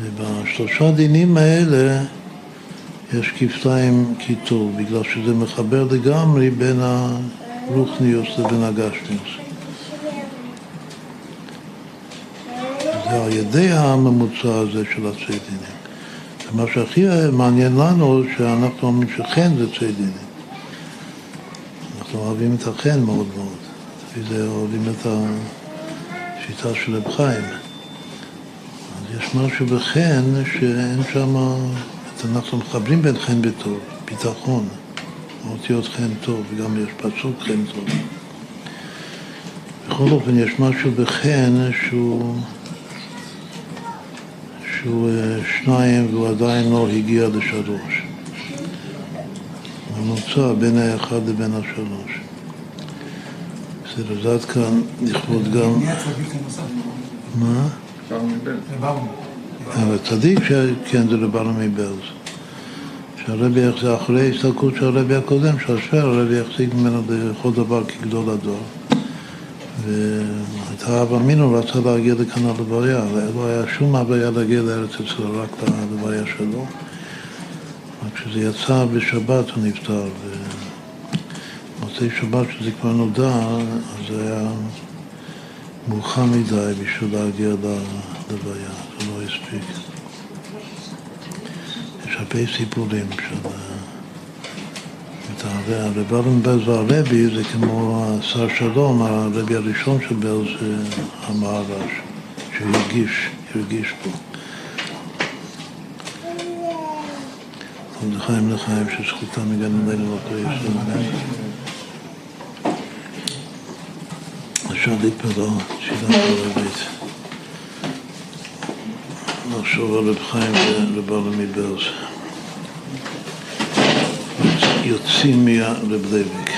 [SPEAKER 1] ובשלושה דינים האלה יש כפליים קיטור, בגלל שזה מחבר לגמרי בין הרוחניוס לבין הגשמיוס. זה על ידי הממוצע הזה של הציידינים. ומה שהכי מעניין לנו, שאנחנו אומרים שחן זה ציידינים. אנחנו אוהבים את החן מאוד מאוד. לפי זה אוהבים את השיטה של רב חיים. אז יש משהו בחן שאין שם, אנחנו מחברים בין חן וטוב, ביטחון, אותיות חן טוב, וגם יש פסוק חן טוב. בכל אופן, יש משהו בחן שהוא, שהוא אה, שניים והוא עדיין לא הגיע לשלוש. ממוצע בין האחד לבין השלוש. בסדר, אז עד כאן לכבוד גם...
[SPEAKER 4] מי הצדיק הנוסף?
[SPEAKER 1] מה? אבל צדיק, ש- כן, זה לבעלה מבלז. שהרבי, זה אחרי הסתלקות של הרבי הקודם, שהשפר, הרבי החזיק ממנו לכל דבר כגדול הדור. והייתה אב אמינו, רצה להגיע לכאן הלוויה, ולא היה שום הוויה להגיע לארץ ישראל, רק ללוויה שלו. כשזה יצא בשבת הוא נפטר, ומוצאי שבת, כשזה כבר נודע, אז זה היה מאוחר מדי בשביל להגיע ללוויה, זה לא הספיק. יש הרבה סיפורים של... את הר- הרב בלז והרבי זה כמו השר שלום, הרבי הראשון של בלז, אה, המהר"ש, שהרגיש, הרגיש פה. טוב, לחיים לחיים שזכותם מגן אלינו לא תהיה ישראל. אפשר להתפלל, תפילת הרבית. לחשוב על רב חיים ורב אלון מבלז. יוצאים מהרב לייביק.